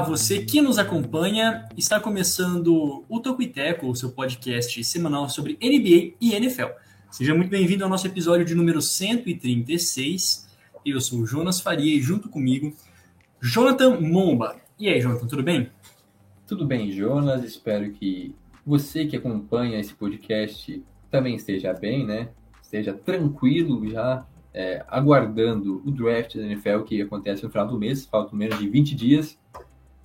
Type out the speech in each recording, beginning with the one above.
Você que nos acompanha, está começando o Tocuiteco, o seu podcast semanal sobre NBA e NFL. Seja muito bem-vindo ao nosso episódio de número 136. Eu sou o Jonas Faria e junto comigo, Jonathan Momba. E aí, Jonathan, tudo bem? Tudo bem, Jonas? Espero que você que acompanha esse podcast também esteja bem, né? Esteja tranquilo já, é, aguardando o draft da NFL que acontece no final do mês, faltam menos de 20 dias.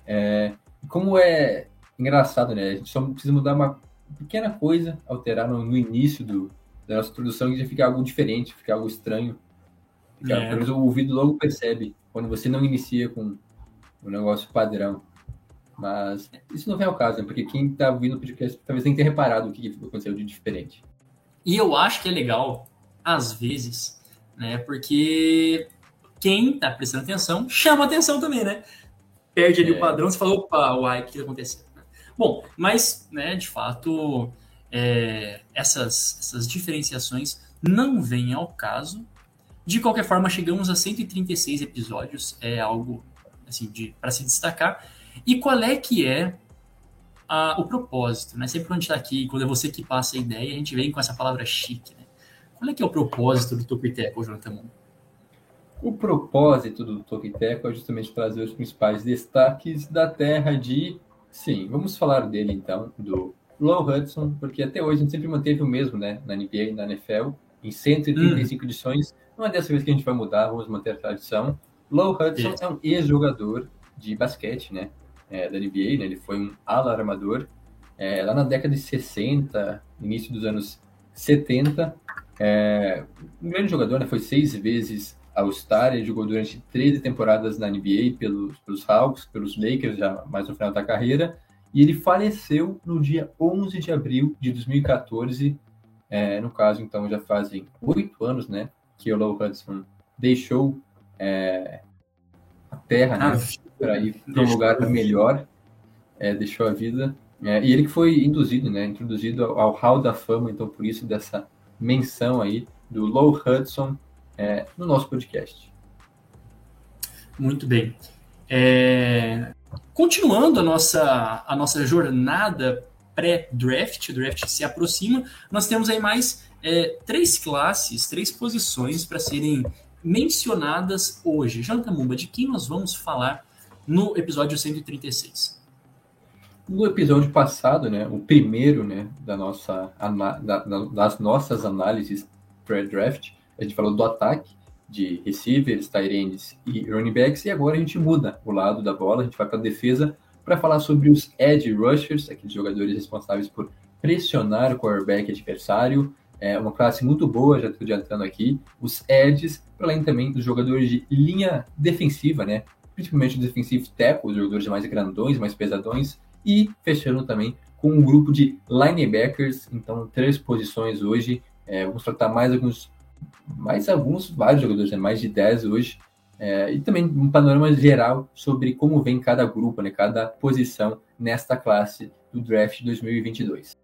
É, como é engraçado, né? A gente só precisa mudar uma pequena coisa, alterar no, no início do, da nossa introdução, que já fica algo diferente, fica algo estranho. Fica, É. Pelo menos o ouvido logo percebe quando você não inicia com o negócio padrão. Mas isso não vem ao caso, né? Porque quem está ouvindo o podcast talvez nem tenha reparado o que aconteceu de diferente. E eu acho que é legal, às vezes, né? Porque quem tá prestando atenção chama atenção também, né? Perde ali É. o padrão, você fala, opa, uai, o que aconteceu? Bom, mas, né, de fato, é, essas, essas diferenciações não vêm ao caso. De qualquer forma, chegamos a 136 episódios, é algo assim de para se destacar. E qual é que é a- o propósito, né? Sempre quando a gente está aqui, quando é você que passa a ideia, a gente vem com essa palavra chique, né? Qual é que é o propósito do Topiteco, Jonathan Moon? O propósito do Tokiteco é justamente trazer os principais destaques da terra de. Sim, vamos falar dele então, do Low Hudson, porque até hoje a gente sempre manteve o mesmo, né? Na NBA e na NFL, em 135 edições. Não é dessa vez que a gente vai mudar, vamos manter a tradição. Low Hudson Isso. é um ex-jogador de basquete, né? é, da NBA, né? Ele foi um ala armador é, lá na década de 60, início dos anos 70. É, um grande jogador, né? Foi seis vezes All-Star, ele jogou durante 13 temporadas na NBA pelos, pelos Hawks, pelos Lakers, já mais no final da carreira, e ele faleceu no dia 11 de abril de 2014, é, no caso, então, já fazem oito anos, né, que o Low Hudson deixou é, a terra, Ah, né, para ir para um lugar melhor, é, deixou a vida, é, e ele que foi induzido, né, introduzido ao, ao Hall da Fama, então, por isso dessa menção aí do Low Hudson, é, no nosso podcast. Muito bem. É, Continuando a nossa, a nossa jornada pré-draft, o draft se aproxima, nós temos aí mais é, três classes, três posições para serem mencionadas hoje. Jonathan Mumba, de quem nós vamos falar no episódio 136? No episódio passado, né, o primeiro né, da nossa, da- das nossas análises pré-draft, a gente falou do ataque de receivers, tight ends e running backs, e agora a gente muda o lado da bola, a gente vai para a defesa para falar sobre os edge rushers, aqueles jogadores responsáveis por pressionar o quarterback adversário. É uma classe muito boa, já estou adiantando aqui. Os edges, além também dos jogadores de linha defensiva, né? principalmente os defensive tackle, os jogadores mais grandões, mais pesadões, e fechando também com um grupo de linebackers, então três posições hoje. É, vamos tratar mais alguns, mais alguns, vários jogadores, né? mais de 10 hoje. É, e também um panorama geral sobre como vem cada grupo, né? cada posição nesta classe do draft 2022.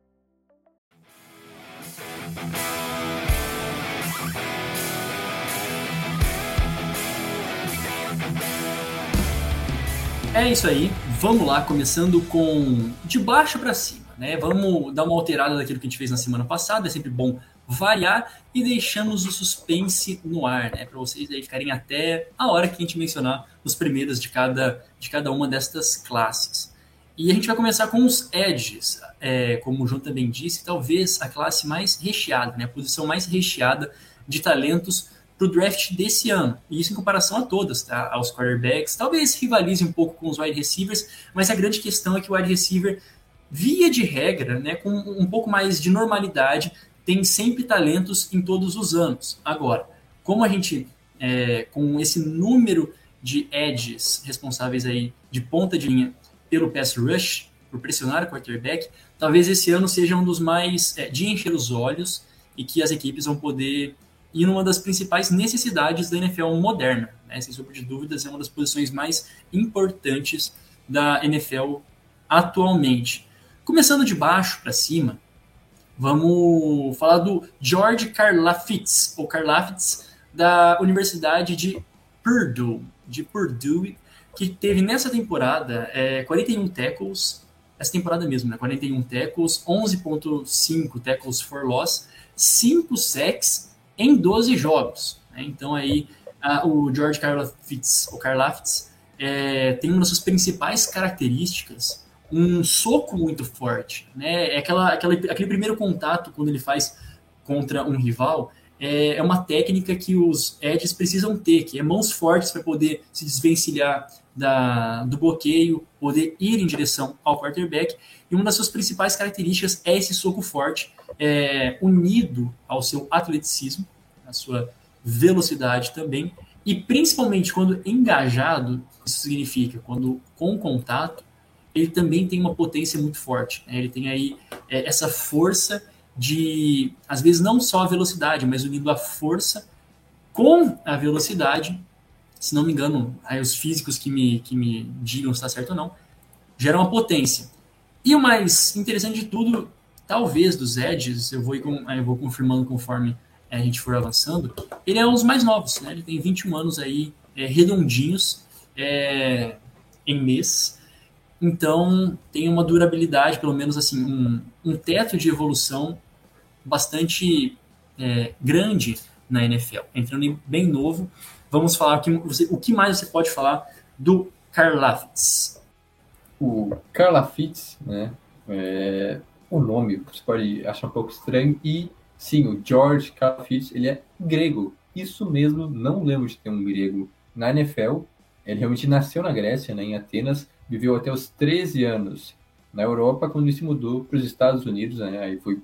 É isso aí, vamos lá, começando com de baixo para cima, né? Vamos dar uma alterada daquilo que a gente fez na semana passada, é sempre bom variar e deixamos o suspense no ar, né? Para vocês aí ficarem até a hora que a gente mencionar os primeiros de cada, de cada uma destas classes. E a gente vai começar com os edges, é, como o João também disse, talvez a classe mais recheada, né? A posição mais recheada de talentos para o draft desse ano. E isso em comparação a todas, tá? Aos quarterbacks. Talvez rivalize um pouco com os wide receivers, mas a grande questão é que o wide receiver, via de regra, né, com um pouco mais de normalidade, tem sempre talentos em todos os anos. Agora, como a gente, é, com esse número de edges responsáveis aí de ponta de linha pelo pass rush, por pressionar o quarterback, talvez esse ano seja um dos mais é, de encher os olhos e que as equipes vão poder e numa das principais necessidades da NFL moderna. Né? Sem sombra de dúvidas, é uma das posições mais importantes da NFL atualmente. Começando de baixo para cima, vamos falar do George Karlaftis, ou Karlaftis, da Universidade de Purdue, de Purdue, que teve nessa temporada é, 41 tackles, essa temporada mesmo, né? 41 tackles, 11.5 tackles for loss, 5 sacks em 12 jogos. Né? Então aí a, o George Karlaftis, o Karlaftis é, tem uma das suas principais características um soco muito forte, né? É aquela, aquela, aquele primeiro contato quando ele faz contra um rival é, é uma técnica que os edges precisam ter, que é mãos fortes para poder se desvencilhar da, do bloqueio, poder ir em direção ao quarterback. E uma das suas principais características é esse soco forte, é, unido ao seu atleticismo, a sua velocidade também, e principalmente quando engajado, isso significa quando com contato, ele também tem uma potência muito forte. Né? Ele tem aí é, essa força de, às vezes, não só a velocidade, mas unindo a força com a velocidade. Se não me engano, aí os físicos que me, que me digam se está certo ou não, gera uma potência. E o mais interessante de tudo, talvez dos edges, eu vou, eu vou confirmando conforme a gente for avançando, ele é um dos mais novos, né? ele tem 21 anos aí, é, redondinhos, é, em mês, então, tem uma durabilidade, pelo menos assim, um, um teto de evolução bastante é, grande na NFL. Entrando bem novo, vamos falar que você, o que mais você pode falar do Karlaftis? O Karlaftis, né? É, o nome você pode achar um pouco estranho e sim, o George Karlaftis, ele é grego. Isso mesmo, não lembro de ter um grego na NFL. Ele realmente nasceu na Grécia, né, em Atenas, viveu até os 13 anos na Europa, quando ele se mudou para os Estados Unidos, né? Aí foi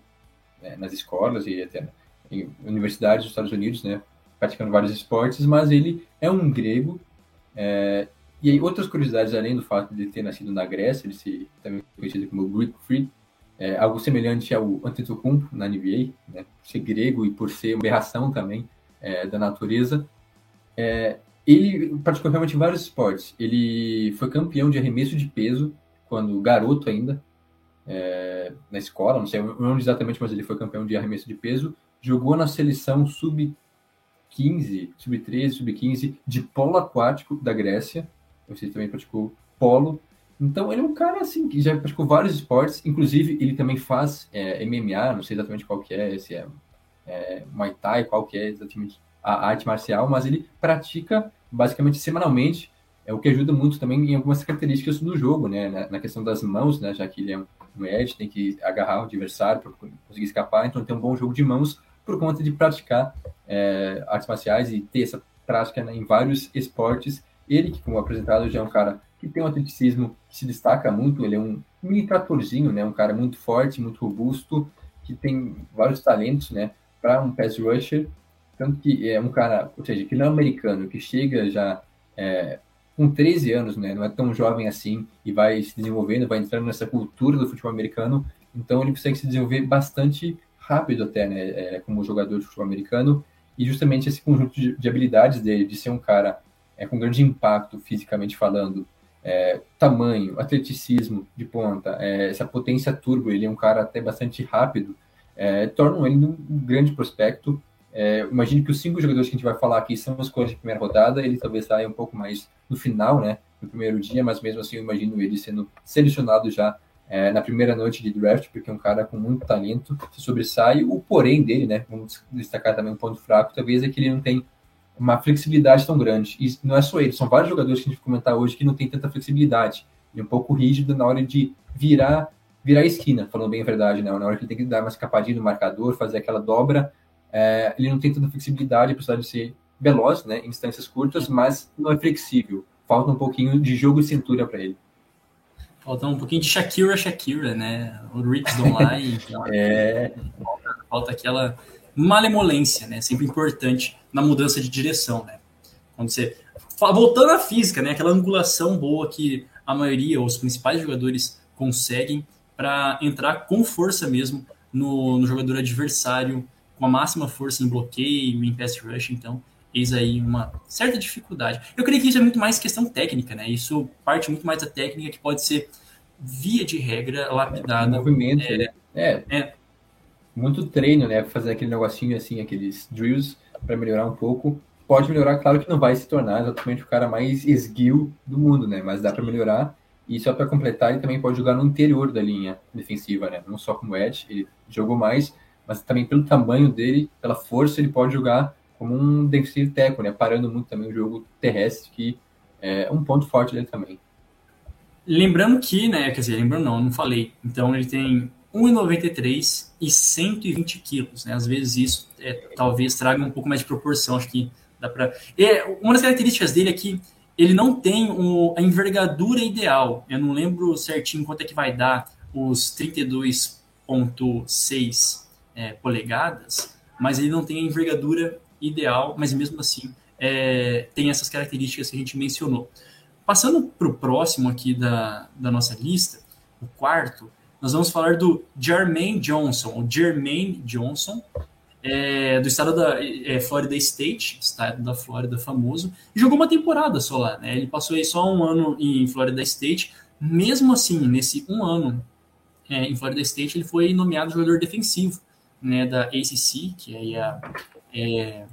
né, nas escolas e até em universidades dos Estados Unidos, né? Praticando vários esportes, mas ele é um grego. É, e aí, outras curiosidades, além do fato de ter nascido na Grécia, ele se também conhecido como Greek Freak, é, algo semelhante ao Antetokounmpo na NBA, né? Ser grego e por ser uma aberração também é, da natureza. É, ele praticou realmente vários esportes. Ele foi campeão de arremesso de peso quando garoto ainda, é, na escola, não sei onde exatamente, mas ele foi campeão de arremesso de peso. Jogou na seleção sub-15, sub-13, sub-15 de polo aquático da Grécia. Você também praticou polo. Então ele é um cara assim que já praticou vários esportes, inclusive ele também faz é, MMA, não sei exatamente qual que é, se é, é Muay Thai, qual que é exatamente a arte marcial, mas ele pratica basicamente semanalmente, é o que ajuda muito também em algumas características do jogo, né? Na, na questão das mãos, né? Já que ele é um, edge, tem que agarrar o adversário para conseguir escapar, então tem um bom jogo de mãos por conta de praticar é, artes marciais e ter essa prática né, em vários esportes. Ele, que como apresentado, já é um cara que tem um atleticismo que se destaca muito, ele é um mini tratorzinho, né? Um cara muito forte, muito robusto, que tem vários talentos, né? Para um pass rusher tanto que é um cara, ou seja, que não é americano, que chega já é, com 13 anos, né? Não é tão jovem assim e vai se desenvolvendo, vai entrando nessa cultura do futebol americano. Então ele consegue se desenvolver bastante rápido até, né? É, como jogador de futebol americano. E justamente esse conjunto de, de habilidades dele, de ser um cara é, com grande impacto fisicamente falando, é, tamanho, atleticismo de ponta, é, essa potência turbo, ele é um cara até bastante rápido, é, tornam ele um grande prospecto é, imagino que os cinco jogadores que a gente vai falar aqui são as coisas de primeira rodada, ele talvez saia um pouco mais no final, né, no primeiro dia, mas mesmo assim eu imagino ele sendo selecionado já é, na primeira noite de draft, porque é um cara com muito talento, se sobressai. O porém dele, né, vamos destacar também um ponto fraco, talvez é que ele não tem uma flexibilidade tão grande. E não é só ele, são vários jogadores que a gente vai comentar hoje que não tem tanta flexibilidade. Ele é um pouco rígido na hora de virar virar a esquina, falando bem a verdade, né? Na hora que ele tem que dar uma escapadinha no marcador, fazer aquela dobra, é, ele não tem tanta flexibilidade, apesar de ser veloz, né, em distâncias curtas, mas não é flexível. Falta um pouquinho de jogo e cintura para ele. Falta um pouquinho de Shakira, Shakira, né? O Ricks don't lie. é... falta, falta aquela malemolência, né? Sempre importante na mudança de direção, né? Quando você voltando à física, né? Aquela angulação boa que a maioria ou os principais jogadores conseguem para entrar com força mesmo no, no jogador adversário com a máxima força em bloqueio, em pass rush, então eis aí uma certa dificuldade. Eu creio que isso é muito mais questão técnica, né? Isso parte muito mais da técnica que pode ser via de regra lapidada. É, movimento, é, né? É, é. Muito treino, né? Fazer aquele negocinho assim, aqueles drills para melhorar um pouco. Pode melhorar, claro que não vai se tornar exatamente o cara mais esguio do mundo, né? Mas dá para melhorar. E só para completar, ele também pode jogar no interior da linha defensiva, né? Não só como Edge, ele jogou mais, mas também pelo tamanho dele, pela força, ele pode jogar como um defensive tackle, né? Parando muito também o jogo terrestre, que é um ponto forte dele também. Lembrando que, né, quer dizer, lembrando não, não falei. Então ele tem 1,93 e 120 quilos, né? Às vezes isso é, talvez traga um pouco mais de proporção, acho que dá para. É, uma das características dele é que ele não tem a envergadura ideal. Eu não lembro certinho quanto é que vai dar os 32,6 é, polegadas, mas ele não tem a envergadura ideal, mas mesmo assim é, tem essas características que a gente mencionou. Passando para o próximo aqui da, da nossa lista, o quarto, nós vamos falar do Jermaine Johnson, o Jermaine Johnson, é, do estado da é, Florida State, estado da Flórida famoso, e jogou uma temporada só lá, né? Ele passou aí só um ano em Florida State. Mesmo assim, nesse um ano é, em Florida State, ele foi nomeado jogador defensivo né, da ACC, que é a, é,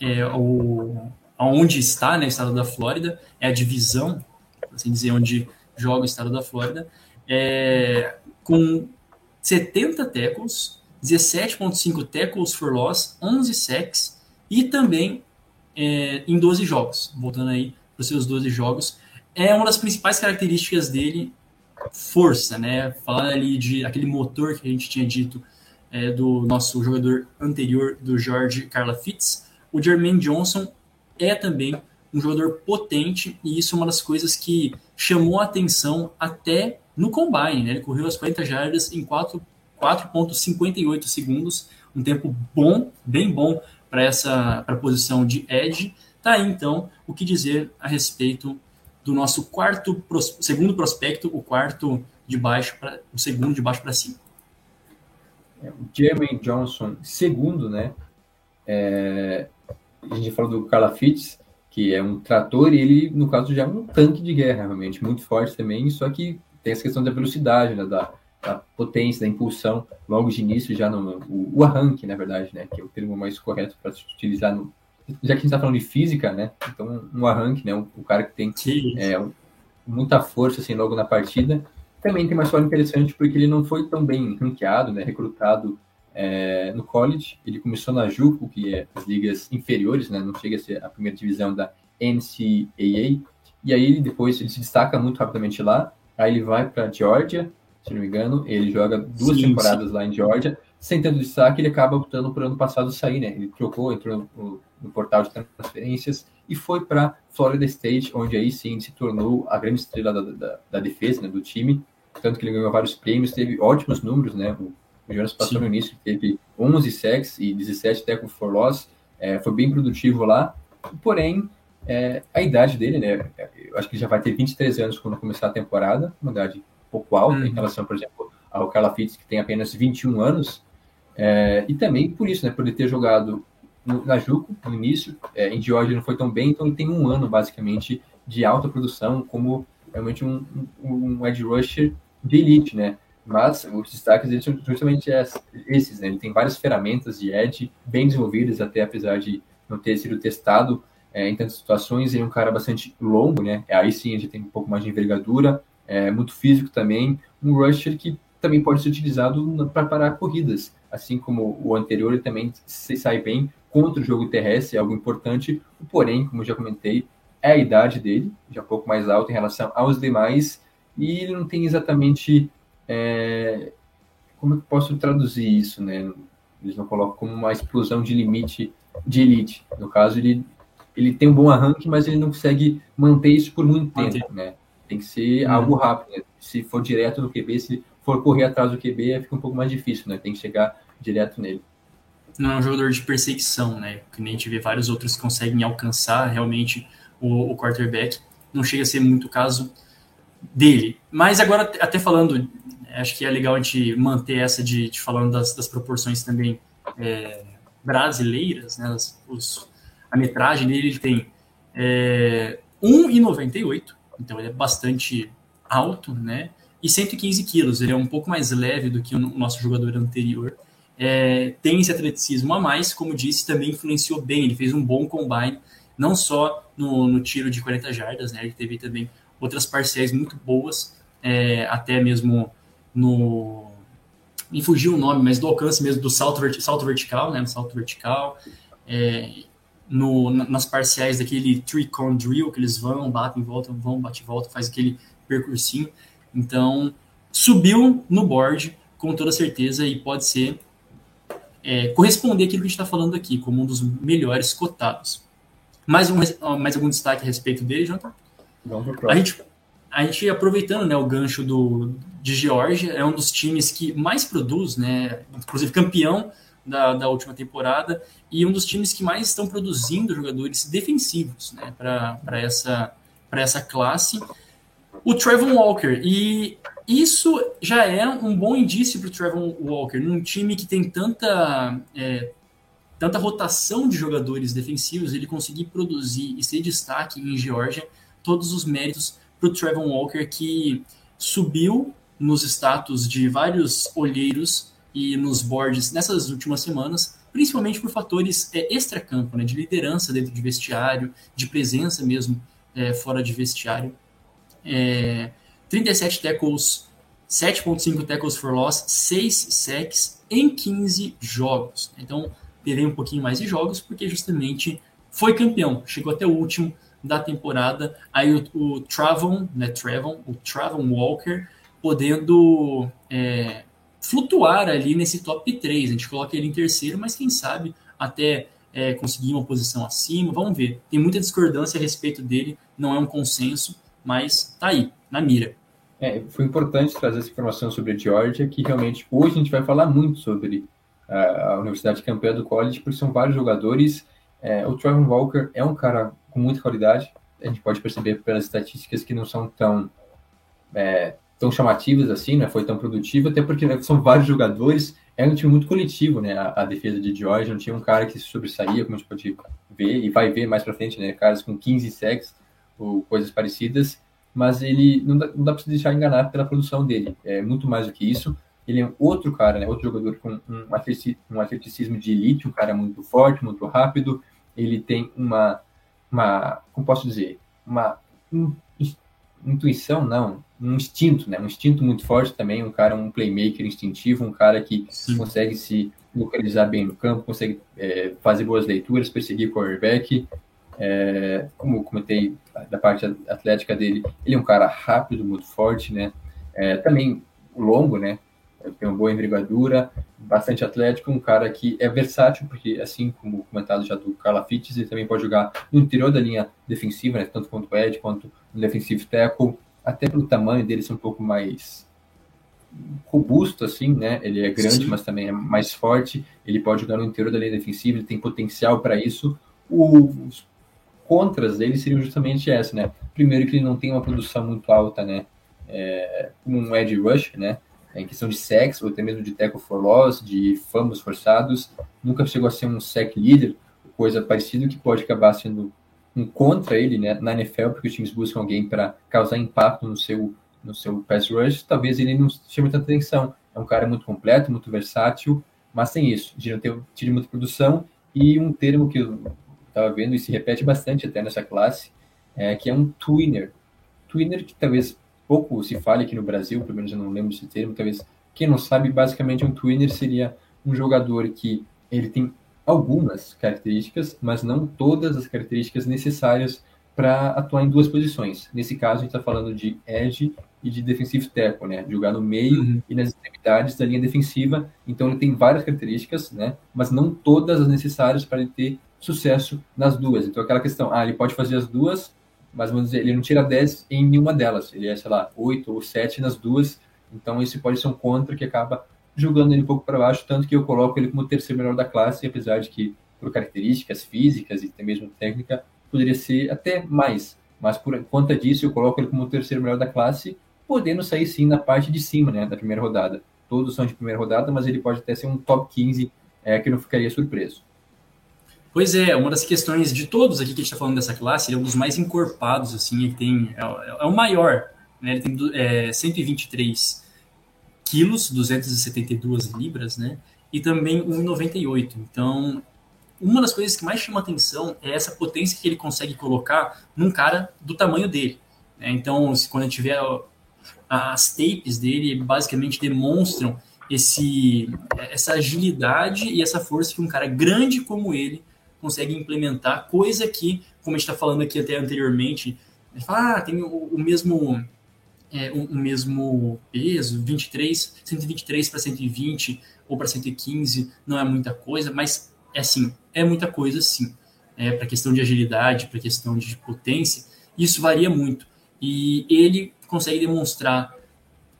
é o onde está né, o estado da Flórida, é a divisão, assim dizer, onde joga o estado da Flórida, é, com 70 tackles, 17.5 tackles for loss, 11 sacks e também é, em 12 jogos. Voltando aí para os seus 12 jogos. É uma das principais características dele, força, né? Falando ali de aquele motor que a gente tinha dito é, do nosso jogador anterior, do George Carla Fitz. O Jermaine Johnson é também um jogador potente e isso é uma das coisas que chamou a atenção até no combine. Né? Ele correu as 40 jardas em 4 4,58 segundos, um tempo bom, bem bom para essa pra posição de edge. Tá aí então o que dizer a respeito do nosso quarto segundo prospecto, o quarto de baixo para o segundo de baixo para cima. Jeremy Johnson, segundo, né? É, a gente falou do Carla Fitz, que é um trator, e ele, no caso, já é um tanque de guerra, realmente, muito forte também, só que tem essa questão da velocidade, né, da, da potência, da impulsão, logo de início, já no, o, o arranque, na verdade, né, que é o termo mais correto para se utilizar no, já que a gente está falando de física, né, então um arranque, né, o, cara que tem é, muita força, assim, logo na partida, também tem uma história interessante porque ele não foi tão bem ranqueado, né, recrutado é, no college, ele começou na JUCO, que é as ligas inferiores, né, não chega a ser a primeira divisão da NCAA, e aí depois ele se destaca muito rapidamente lá, aí ele vai para Georgia, se não me engano, ele joga duas sim, temporadas sim. lá em Georgia, sem tanto destaque, ele acaba optando por ano passado sair, né? Ele trocou, entrou no, no portal de transferências e foi para Florida State, onde aí sim se tornou a grande estrela da, da, da, defesa, né, do time, tanto que ele ganhou vários prêmios, teve ótimos números, né? O, o Jonas passou sim. no início, teve 11 sacks e 17 tackles for loss, é, foi bem produtivo lá, porém, é, a idade dele, né? Eu acho que já vai ter 23 anos quando começar a temporada, uma idade pouco alta uhum. em relação, por exemplo, ao Carla Fitz, que tem apenas 21 anos. É, e também por isso, né, por ele ter jogado no, na Juco no início, é, em Georgia não foi tão bem, então ele tem um ano basicamente de alta produção como realmente um, um, um edge rusher de elite, né? Mas os destaques dele são justamente esses, né? Ele tem várias ferramentas de edge bem desenvolvidas, até apesar de não ter sido testado é, em tantas situações. Ele é um cara bastante longo, né? Aí sim a gente tem um pouco mais de envergadura, é, muito físico também, um rusher que também pode ser utilizado para parar corridas, assim como o anterior, ele também se sai bem contra o jogo terrestre, é algo importante, porém, como já comentei, é a idade dele, já um pouco mais alta em relação aos demais, e ele não tem exatamente, é, como é eu posso traduzir isso, né? Eles não colocam como uma explosão de limite de elite. No caso, ele, ele tem um bom arranque, mas ele não consegue manter isso por muito tempo, né? Tem que ser hum. algo rápido. Né? Se for direto no QB, se for correr atrás do QB, fica um pouco mais difícil, né? Tem que chegar direto nele. Não é um jogador de perseguição, né? Que nem a gente vê vários outros que conseguem alcançar realmente o, o quarterback. Não chega a ser muito caso dele. Mas agora, até falando, acho que é legal a gente manter essa de, de falando das, das proporções também é, brasileiras, né, os, a metragem dele ele tem é, 1,98, então ele é bastante alto, né? E 115 quilos, ele é um pouco mais leve do que o nosso jogador anterior. É, tem esse atleticismo a mais, como disse, também influenciou bem. Ele fez um bom combine, não só no, no tiro de 40 jardas, né? Ele teve também outras parciais muito boas, é, até mesmo no. Me fugiu o nome, mas do alcance mesmo do salto, salto vertical, né? No salto vertical. É, no, nas parciais daquele three-cone drill, que eles vão, batem, voltam, vão, bate volta, faz aquele percursinho. Então, subiu no board, com toda certeza, e pode ser é, corresponder aquilo que a gente está falando aqui, como um dos melhores cotados. Mais, um, mais algum destaque a respeito dele, Jonathan? A gente, a gente aproveitando né, o gancho do, de Georgia, é um dos times que mais produz, né, inclusive campeão da, da última temporada, e um dos times que mais estão produzindo jogadores defensivos né, para essa, essa classe. O Trevor Walker. E isso já é um bom indício para o Trevor Walker, num time que tem tanta, é, tanta rotação de jogadores defensivos, ele conseguir produzir e ser destaque em Georgia, todos os méritos para o Trevor Walker, que subiu nos status de vários olheiros e nos boards nessas últimas semanas, principalmente por fatores é, extra-campo, né, de liderança dentro de vestiário, de presença mesmo é, fora de vestiário. É, 37 tackles, 7.5 tackles for loss, 6 sacks em 15 jogos. Então, terei um pouquinho mais de jogos, porque justamente foi campeão, chegou até o último da temporada. Aí o, o Travon, né, Travon, o Travon Walker, podendo é, flutuar ali nesse top 3. A gente coloca ele em terceiro, mas quem sabe até é, conseguir uma posição acima. Vamos ver. Tem muita discordância a respeito dele, não é um consenso, mas tá aí, na mira. É, foi importante trazer essa informação sobre a Georgia, que realmente hoje a gente vai falar muito sobre a, Universidade Campeã do College, porque são vários jogadores. É, o Trevor Walker é um cara com muita qualidade, a gente pode perceber pelas estatísticas que não são tão é, tão chamativas assim, né? foi tão produtivo, até porque né, são vários jogadores, é um time muito coletivo, né? A, a, defesa de George não tinha um cara que se sobressaía, como a gente pode ver, e vai ver mais para frente, né? Caras com 15 sacks ou coisas parecidas, mas ele não dá, não dá para se deixar enganar pela produção dele, é muito mais do que isso. Ele é outro cara, né? Outro jogador com um atleticismo, um atleticismo de elite, um cara muito forte, muito rápido. Ele tem uma, uma como posso dizer, uma intuição, não, um instinto, né? Um instinto muito forte também, um cara, um playmaker instintivo, um cara que Sim. consegue se localizar bem no campo, consegue é, fazer boas leituras, perseguir o quarterback. É, como comentei da parte atlética dele, ele é um cara rápido, muito forte, né? É, também longo, né? Tem uma boa envergadura, bastante atlético, um cara que é versátil, porque assim como comentado já do Carla Fitz, ele também pode jogar no interior da linha defensiva, né? Tanto quanto Ed, quanto no defensive tackle até pelo tamanho dele ser um pouco mais robusto, assim, né? Ele é grande, Sim. mas também é mais forte. Ele pode jogar no interior da linha defensiva, ele tem potencial para isso. Os contras dele seriam justamente essa, né? Primeiro que ele não tem uma produção muito alta, né? É, como um edge rush, né? Em questão de sacks, ou até mesmo de tackle for loss, de fumbles forçados. Nunca chegou a ser um sack leader, coisa parecida que pode acabar sendo um contra ele né, na NFL, porque os times buscam alguém para causar impacto no seu, no seu pass rush, talvez ele não chame tanta atenção. É um cara muito completo, muito versátil, mas tem isso, de não ter tire muita produção e um termo que eu estava vendo e se repete bastante até nessa classe, é, que é um twinner. Twinner que talvez pouco se fale aqui no Brasil, pelo menos eu não lembro esse termo, talvez quem não sabe, basicamente um twinner seria um jogador que ele tem algumas características, mas não todas as características necessárias para atuar em duas posições. Nesse caso, a gente está falando de edge e de defensive tackle, né? Jogar no meio uhum. e nas extremidades da linha defensiva. Então, ele tem várias características, né? Mas não todas as necessárias para ele ter sucesso nas duas. Então, aquela questão, ah, ele pode fazer as duas, mas vamos dizer, ele não tira 10 em nenhuma delas. Ele é, sei lá, 8 ou 7 nas duas. Então, esse pode ser um contra que acaba jogando ele um pouco para baixo, tanto que eu coloco ele como o terceiro melhor da classe, apesar de que, por características físicas e até mesmo técnica, poderia ser até mais. Mas por conta disso, eu coloco ele como o terceiro melhor da classe, podendo sair sim na parte de cima, né, da primeira rodada. Todos são de primeira rodada, mas ele pode até ser um top 15 é que não ficaria surpreso. Pois é, uma das questões de todos aqui que a gente está falando dessa classe, ele é um dos mais encorpados, assim, ele tem, é, é o maior, né? Ele tem é, 123 quilos, 272 libras, né? E também 1,98. Então, uma das coisas que mais chama atenção é essa potência que ele consegue colocar num cara do tamanho dele. Né? Então, se, quando vê as tapes dele, basicamente demonstram esse, essa agilidade e essa força que um cara grande como ele consegue implementar, coisa que, como a gente está falando aqui até anteriormente, fala, ah, tem o, o mesmo é, o, o, mesmo peso, 23, 123 para 120 ou para 115 não é muita coisa, mas é assim, é muita coisa sim. É, para questão de agilidade, para questão de potência, isso varia muito. E ele consegue demonstrar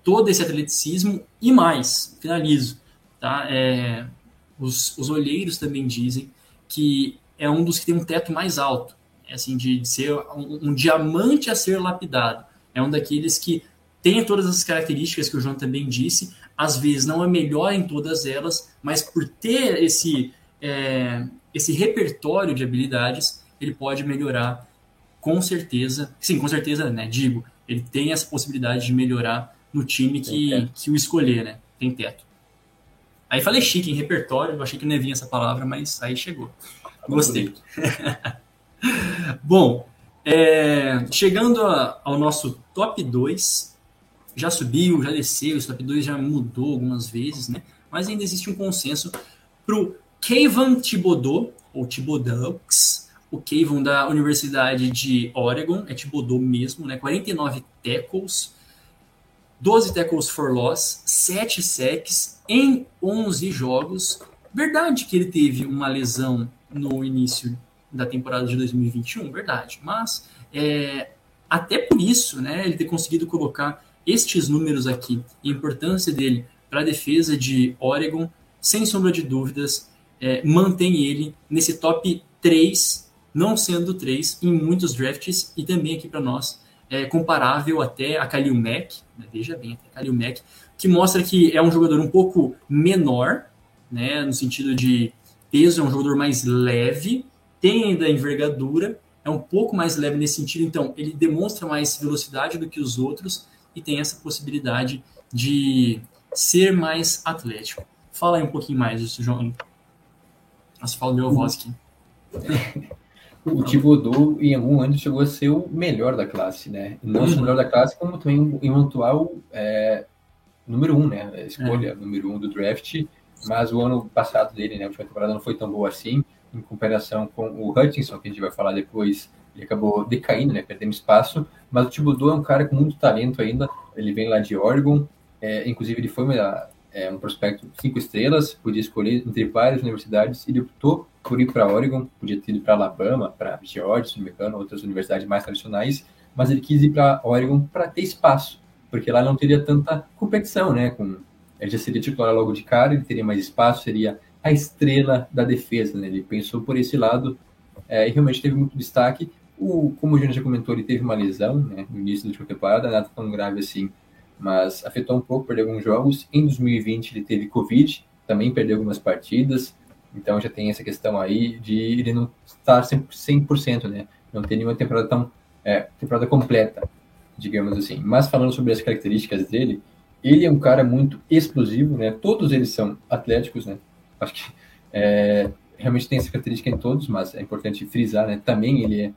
todo esse atleticismo e mais, finalizo, tá? É, os, os olheiros também dizem que é um dos que tem um teto mais alto, é assim, de, de ser um, um, diamante a ser lapidado. É um daqueles que tem todas as características que o João também disse, às vezes não é melhor em todas elas, mas por ter esse é, esse repertório de habilidades, ele pode melhorar com certeza. Sim, com certeza, né? Digo, ele tem essa possibilidade de melhorar no time que, que o escolher, né? Tem teto. Aí falei chique em repertório, eu achei que não ia vir essa palavra, mas aí chegou. Gostei. Bom, é, chegando a, ao nosso top 2, já subiu, já desceu, esse top 2 já mudou algumas vezes, né? Mas ainda existe um consenso para o Kevin Thibodeau, ou Thibodeaux, o Kevin da Universidade de Oregon, é Thibodeau mesmo, né? 49 tackles, 12 tackles for loss, 7 sacks em 11 jogos. Verdade que ele teve uma lesão no início da temporada de 2021, verdade. Mas é, até por isso, né, ele ter conseguido colocar estes números aqui, a importância dele para a defesa de Oregon, sem sombra de dúvidas, é, mantém ele nesse top 3, não sendo 3 em muitos drafts e também aqui para nós é comparável até a Kalil Mack, né, veja bem, até Kalil Mack, que mostra que é um jogador um pouco menor, né, no sentido de peso, é um jogador mais leve, tem ainda envergadura, é um pouco mais leve nesse sentido, então ele demonstra mais velocidade do que os outros e tem essa possibilidade de ser mais atlético. Fala aí um pouquinho mais disso, João. Nossa, fala meu voz aqui. O Thibodeau, em algum ano, chegou a ser o melhor da classe, né? Não só o melhor da classe, como também em um atual é, número um, né? A escolha é. número um do draft. Mas o ano passado dele, né? A última temporada não foi tão boa assim, em comparação com o Hutchinson, que a gente vai falar depois. Ele acabou decaindo, né? Perdendo espaço. Mas o Thibodeau é um cara com muito talento ainda. Ele vem lá de Oregon. É, inclusive, ele foi uma, é, um prospecto cinco estrelas, podia escolher entre várias universidades, ele optou por ir para Oregon, podia ter ido para Alabama, para Georgia, se não me engano, outras universidades mais tradicionais, mas ele quis ir para Oregon para ter espaço, porque lá não teria tanta competição, né? Com, ele já seria titular logo de cara, ele teria mais espaço, seria a estrela da defesa, né? Ele pensou por esse lado é, e realmente teve muito destaque. O, como o Júnior já comentou, ele teve uma lesão né, no início da última temporada, nada tão grave assim, mas afetou um pouco, perdeu alguns jogos. Em 2020 ele teve Covid, também perdeu algumas partidas, então já tem essa questão aí de ele não estar 100%, né? Não ter nenhuma temporada tão é, temporada completa, digamos assim. Mas falando sobre as características dele, ele é um cara muito explosivo, né? Todos eles são atléticos, né? Acho que é, realmente tem essa característica em todos, mas é importante frisar, né? Também ele é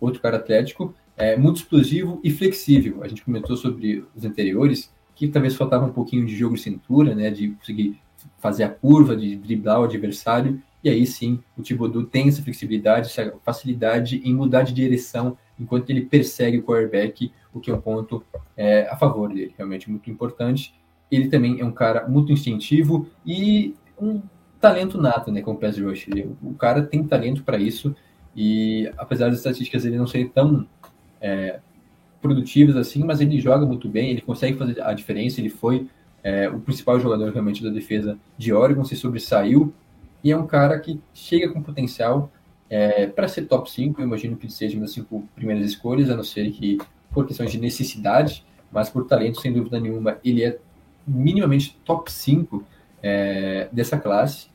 outro cara atlético é, muito explosivo e flexível. A gente comentou sobre os anteriores, que talvez faltava um pouquinho de jogo de cintura, né, de conseguir fazer a curva, de driblar o adversário, e aí sim o Thibodeau tem essa flexibilidade, essa facilidade em mudar de direção enquanto ele persegue o quarterback, o que é um ponto é, a favor dele, realmente muito importante. Ele também é um cara muito instintivo e um talento nato, né, com o pass rush. o cara tem talento para isso e apesar das estatísticas ele não ser tão é, produtivas assim, mas ele joga muito bem, ele consegue fazer a diferença, ele foi é, o principal jogador realmente da defesa de Oregon, se sobressaiu, e é um cara que chega com potencial é, para ser top 5, eu imagino que seja uma das cinco primeiras escolhas, a não ser que por questões de necessidade, mas por talento, sem dúvida nenhuma, ele é minimamente top 5 é, dessa classe.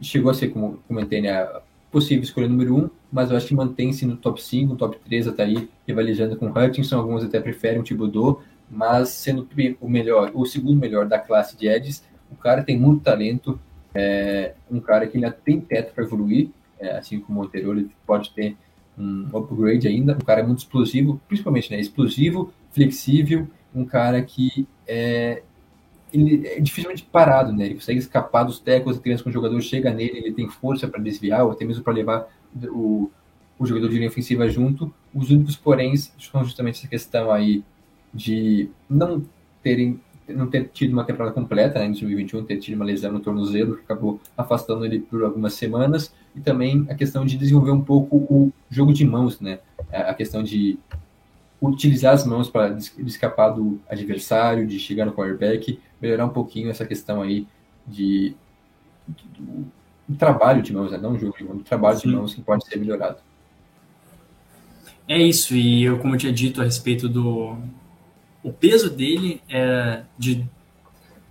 chegou a ser, como comentei, né, a possível escolha número um, mas eu acho que mantém-se no top 5, top 3 até aí, rivalizando com Hutchinson, alguns até preferem o Thibodeau, mas sendo o melhor, o segundo melhor da classe de Edges, o cara tem muito talento, é um cara que ainda tem teto para evoluir, é, assim como o Monteiro, ele pode ter um upgrade ainda, um cara muito explosivo, principalmente, né, explosivo, flexível, um cara que é, ele é dificilmente parado, né? Ele consegue escapar dos tecos, a criança com o jogador chega nele, ele tem força para desviar, ou até mesmo para levar o, o jogador de linha ofensiva junto. Os únicos, porém, são justamente essa questão aí de não terem não ter tido uma temporada completa né, em 2021, ter tido uma lesão no tornozelo que acabou afastando ele por algumas semanas, e também a questão de desenvolver um pouco o jogo de mãos, né? A questão de utilizar as mãos para escapar do adversário, de chegar no quarterback, melhorar um pouquinho essa questão aí de, de, de trabalho de mãos, né? não jogo de mãos, trabalho Sim. de mãos que pode ser melhorado. É isso, e eu, como eu tinha dito a respeito do. O peso dele é de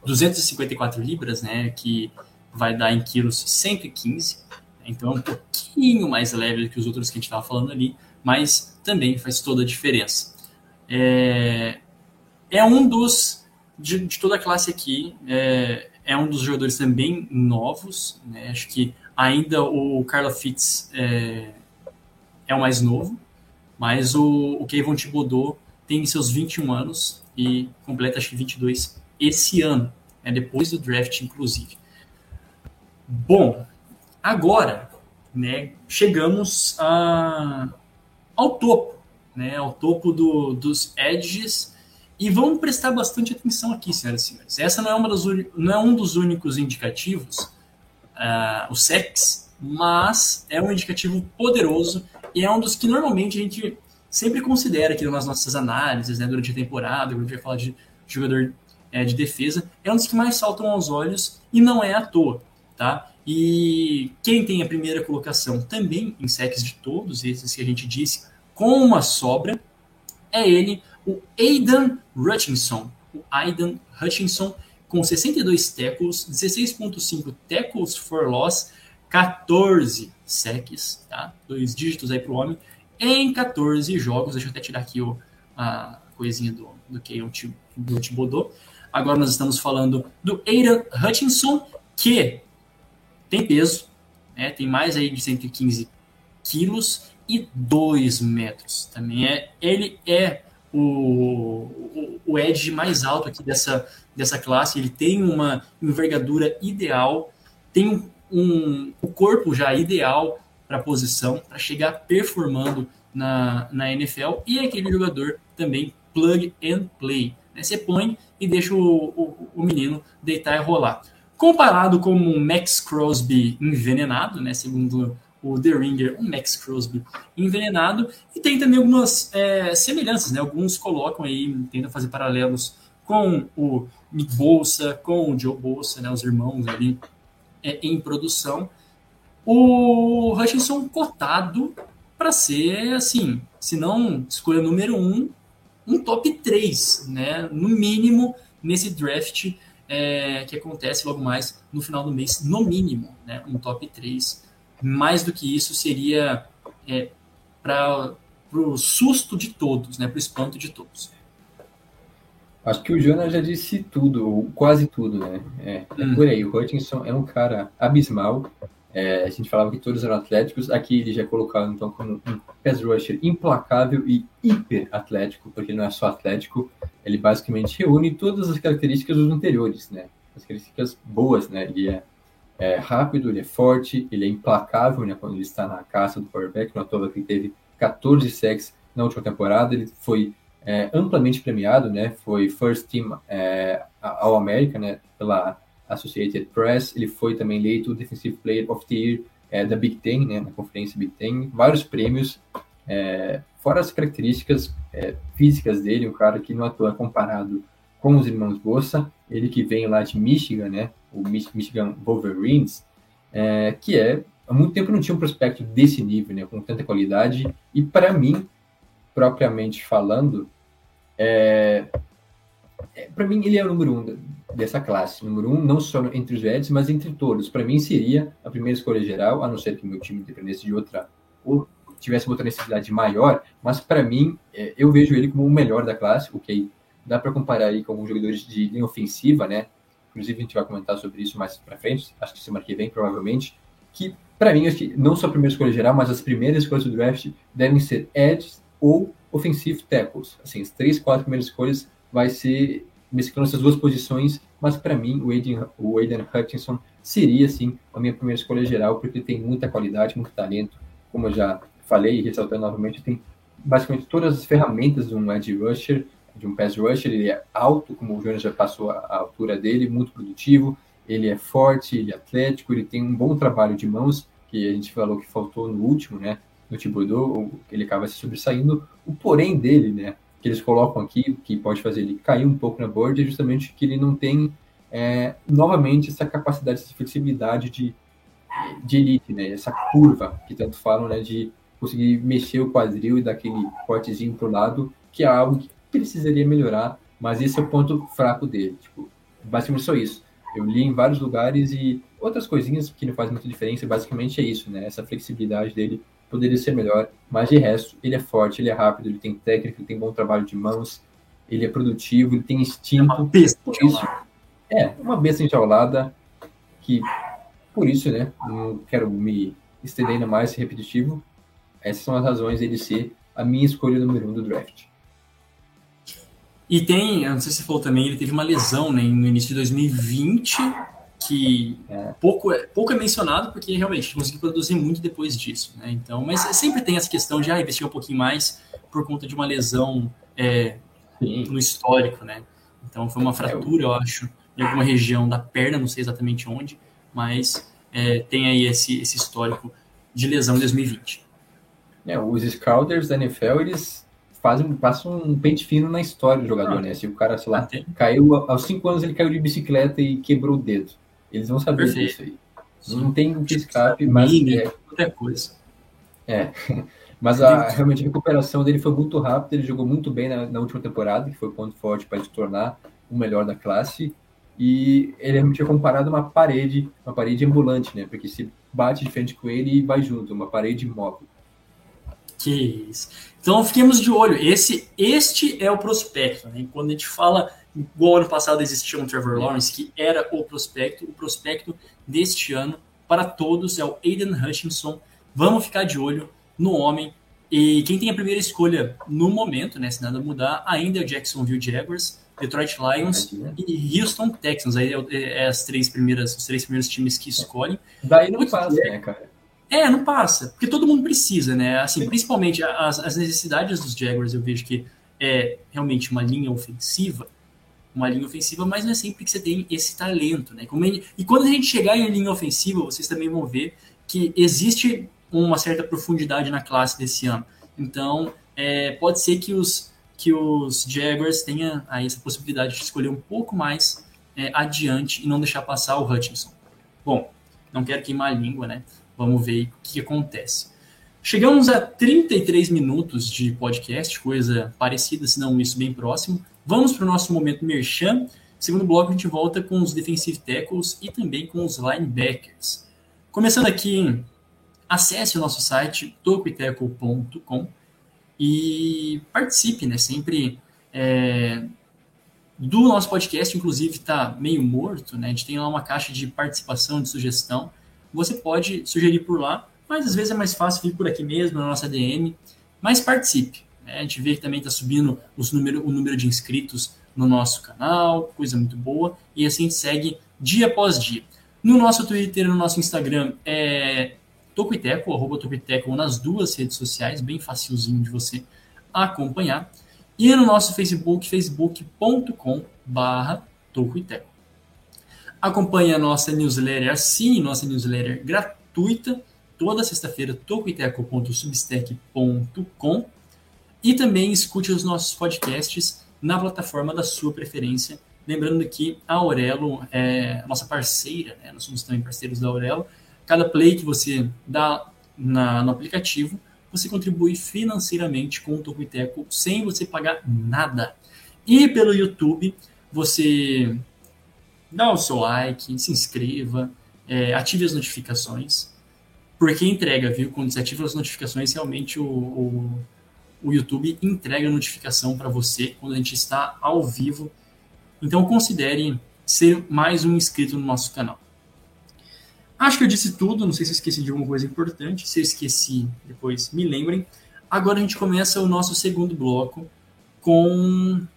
254 libras, né? Que vai dar em quilos 115. Então é um pouquinho mais leve do que os outros que a gente estava falando ali mas também faz toda a diferença. É, é um dos, de, de, toda a classe aqui, é, é, um dos jogadores também novos, né? acho que ainda o Carla Fitz é, é o mais novo, mas o, o Kevin Thibodeau tem seus 21 anos e completa acho que 22 esse ano, né? depois do draft inclusive. Bom, agora né, chegamos a, ao topo, né, ao topo do, dos edges. E vamos prestar bastante atenção aqui, senhoras e senhores. Essa não é, uma das, não é um dos únicos indicativos, uh, o SEX, mas é um indicativo poderoso e é um dos que normalmente a gente sempre considera aqui nas nossas análises, né, durante a temporada, quando a gente vai falar de jogador é, de defesa, é um dos que mais saltam aos olhos e não é à toa, tá? E quem tem a primeira colocação também em secs de todos esses que a gente disse, com uma sobra, é ele, o Aidan Hutchinson. O Aidan Hutchinson, com 62 tackles, 16.5 tackles for loss, 14 secs, tá? Dois dígitos aí para o homem, em 14 jogos. Deixa eu até tirar aqui o, a coisinha do, do que do Thibodeau. Agora nós estamos falando do Aidan Hutchinson, que tem peso, né, tem mais aí de 115 quilos e 2 metros. Também é, ele é o, o, o edge mais alto aqui dessa, dessa classe, ele tem uma envergadura ideal, tem um, um o corpo já ideal para a posição, para chegar performando na, na NFL, e é aquele jogador também plug and play. Né? Você põe e deixa o, o, o menino deitar e rolar comparado com um Max Crosby envenenado, né, segundo o The Ringer, um Max Crosby envenenado, e tem também algumas é, semelhanças, né, alguns colocam aí, tentam fazer paralelos com o Nick Bolsa, com o Joe Bolsa, né, os irmãos ali é, em produção. O Hutchinson cotado para ser, assim, se não escolha número um, um top 3, né, no mínimo nesse draft é, que acontece logo mais no final do mês, no mínimo, né, um top 3. Mais do que isso seria é, para o susto de todos, né, para o espanto de todos. Acho que o Jonas já disse tudo, quase tudo, né? É, é hum. por aí. O Hutchinson é um cara abismal. É, a gente falava que todos eram atléticos. Aqui ele já colocado então como um pass rusher implacável e hiper atlético, porque não é só atlético, ele basicamente reúne todas as características dos anteriores, né? As características boas, né? Ele é, é rápido, ele é forte, ele é implacável, né? Quando ele está na caça do quarterback, na toa que ele teve 14 sacks na última temporada, ele foi é, amplamente premiado, né? Foi first team é, ao América, né? Pela Associated Press, ele foi também eleito Defensive Player of the Year é, da Big Ten, né? Na conferência Big Ten, vários prêmios. É, fora as características é, físicas dele, um cara que não atua comparado com os irmãos Bossa, ele que vem lá de Michigan, né, o Michigan Wolverines, que é, há muito tempo não tinha um prospecto desse nível, né, com tanta qualidade, e para mim, propriamente falando, é para mim ele é o número um dessa classe. Número um, não só entre os Reds, mas entre todos. Para mim, seria a primeira escolha geral, a não ser que meu time dependesse de outra, ou tivesse outra necessidade maior, mas para mim, é, eu vejo ele como o melhor da classe, ok? Dá para comparar aí com alguns jogadores de linha ofensiva, né? Inclusive, a gente vai comentar sobre isso mais para frente, acho que semana que vem, provavelmente, que para mim, acho que não só a primeira escolha geral, mas as primeiras escolhas do draft devem ser edges ou offensive tackles. Assim, as três, quatro primeiras escolhas vai ser mesclando essas duas posições, mas para mim o Aiden, o Aiden Hutchinson seria, sim, a minha primeira escolha geral, porque tem muita qualidade, muito talento, como eu já falei e ressaltando novamente, tem basicamente todas as ferramentas de um edge rusher, de um pass rusher, ele é alto, como o Jonas já passou a, a altura dele, muito produtivo, ele é forte, ele é atlético, ele tem um bom trabalho de mãos, que a gente falou que faltou no último, né, no Thibodeau, ele acaba se sobressaindo, o porém dele, né, que eles colocam aqui, que pode fazer ele cair um pouco na board, é justamente que ele não tem, é, novamente, essa capacidade, essa flexibilidade de, de elite, né? Essa curva que tanto falam, né? De conseguir mexer o quadril e dar aquele cortezinho pro lado, que é algo que precisaria melhorar, mas esse é o ponto fraco dele. Tipo, basicamente só isso. Eu li em vários lugares e outras coisinhas que não fazem muita diferença, basicamente é isso, né? Essa flexibilidade dele poderia ser melhor, mas de resto, ele é forte, ele é rápido, ele tem técnica, ele tem bom trabalho de mãos, ele é produtivo, ele tem instinto. É uma besta isso, É, uma besta enjaulada que, por isso, né, não quero me estender ainda mais repetitivo, essas são as razões dele ser a minha escolha número um do draft. E tem, não sei se você falou também, ele teve uma lesão né, no início de 2020, que é. pouco, é, pouco é mencionado, porque realmente conseguiu produzir muito depois disso. Né? Então, mas sempre tem essa questão de ah, investir um pouquinho mais por conta de uma lesão é, no histórico. Né? Então, foi uma fratura, eu acho, em alguma região da perna, não sei exatamente onde, mas é, tem aí esse, esse histórico de lesão em 2020. É, os Scouters da NFL, eles fazem, passam um pente fino na história do jogador, ah, né? Se o cara, sei lá, caiu aos 5 anos, ele caiu de bicicleta e quebrou o dedo. Eles vão saber Perfeito. disso aí. Não tem um escape, mas. É, qualquer coisa. É. Mas a, realmente a recuperação dele foi muito rápida, ele jogou muito bem na, na última temporada, que foi o ponto forte para se tornar o melhor da classe. E ele realmente é comparado a uma parede, uma parede ambulante, né? Porque se bate de frente com ele e vai junto, uma parede móvel. Que isso. Então fiquemos de olho. Esse, este é o prospecto. Né? Quando a gente fala Igual ano passado existia um Trevor Lawrence, que era o prospecto. O prospecto deste ano, para todos, é o Aiden Hutchinson. Vamos ficar de olho no homem. E quem tem a primeira escolha no momento, né, se nada mudar, ainda é o Jacksonville Jaguars, Detroit Lions e Houston Texans. Aí é, é, as três primeiras, os três primeiros times que escolhem. Daí não passa, né, cara? É, não passa, porque todo mundo precisa, né? Assim, principalmente as, as necessidades dos Jaguars, eu vejo que é realmente uma linha ofensiva uma linha ofensiva, mas não é sempre que você tem esse talento, né? e quando a gente chegar em linha ofensiva, vocês também vão ver que existe uma certa profundidade na classe desse ano. Então, é, pode ser que os, que os Jaguars tenham aí essa possibilidade de escolher um pouco mais é, adiante e não deixar passar o Hutchinson. Bom, não quero queimar a língua, né? Vamos ver o que, acontece. Chegamos a 33 minutos de podcast, coisa parecida, se não isso bem próximo. Vamos para o nosso momento merchan. Segundo bloco, a gente volta com os defensive tackles e também com os linebackers. Começando aqui, acesse o nosso site tocoiteco.com e participe, né? Sempre é, do nosso podcast, inclusive está meio morto, né? A gente tem lá uma caixa de participação, de sugestão. Você pode sugerir por lá, mas às vezes é mais fácil vir por aqui mesmo, na nossa DM. Mas participe. Né? A gente vê que também está subindo os número, o número de inscritos no nosso canal, coisa muito boa. E assim segue dia após dia. No nosso Twitter no nosso Instagram é Tocoiteco, arroba Tocoiteco, nas duas redes sociais, bem facilzinho de você acompanhar. E no nosso Facebook, facebook.com barra Tocoiteco. Acompanhe a nossa newsletter, assine nossa newsletter gratuita, toda sexta-feira, tocoiteco.substack.com e também escute os nossos podcasts na plataforma da sua preferência. Lembrando que a Aurelo é nossa parceira, né? nós somos também parceiros da Aurelo. Cada play que você dá na, no aplicativo, você contribui financeiramente com o Tocoiteco sem você pagar nada. E pelo YouTube, você dá o seu like, se inscreva, é, ative as notificações, porque entrega, viu? Quando você ativa as notificações, realmente o, o, o YouTube entrega notificação para você quando a gente está ao vivo. Então considere ser mais um inscrito no nosso canal. Acho que eu disse tudo, não sei se esqueci de alguma coisa importante. Se eu esqueci, depois me lembrem. Agora a gente começa o nosso segundo bloco com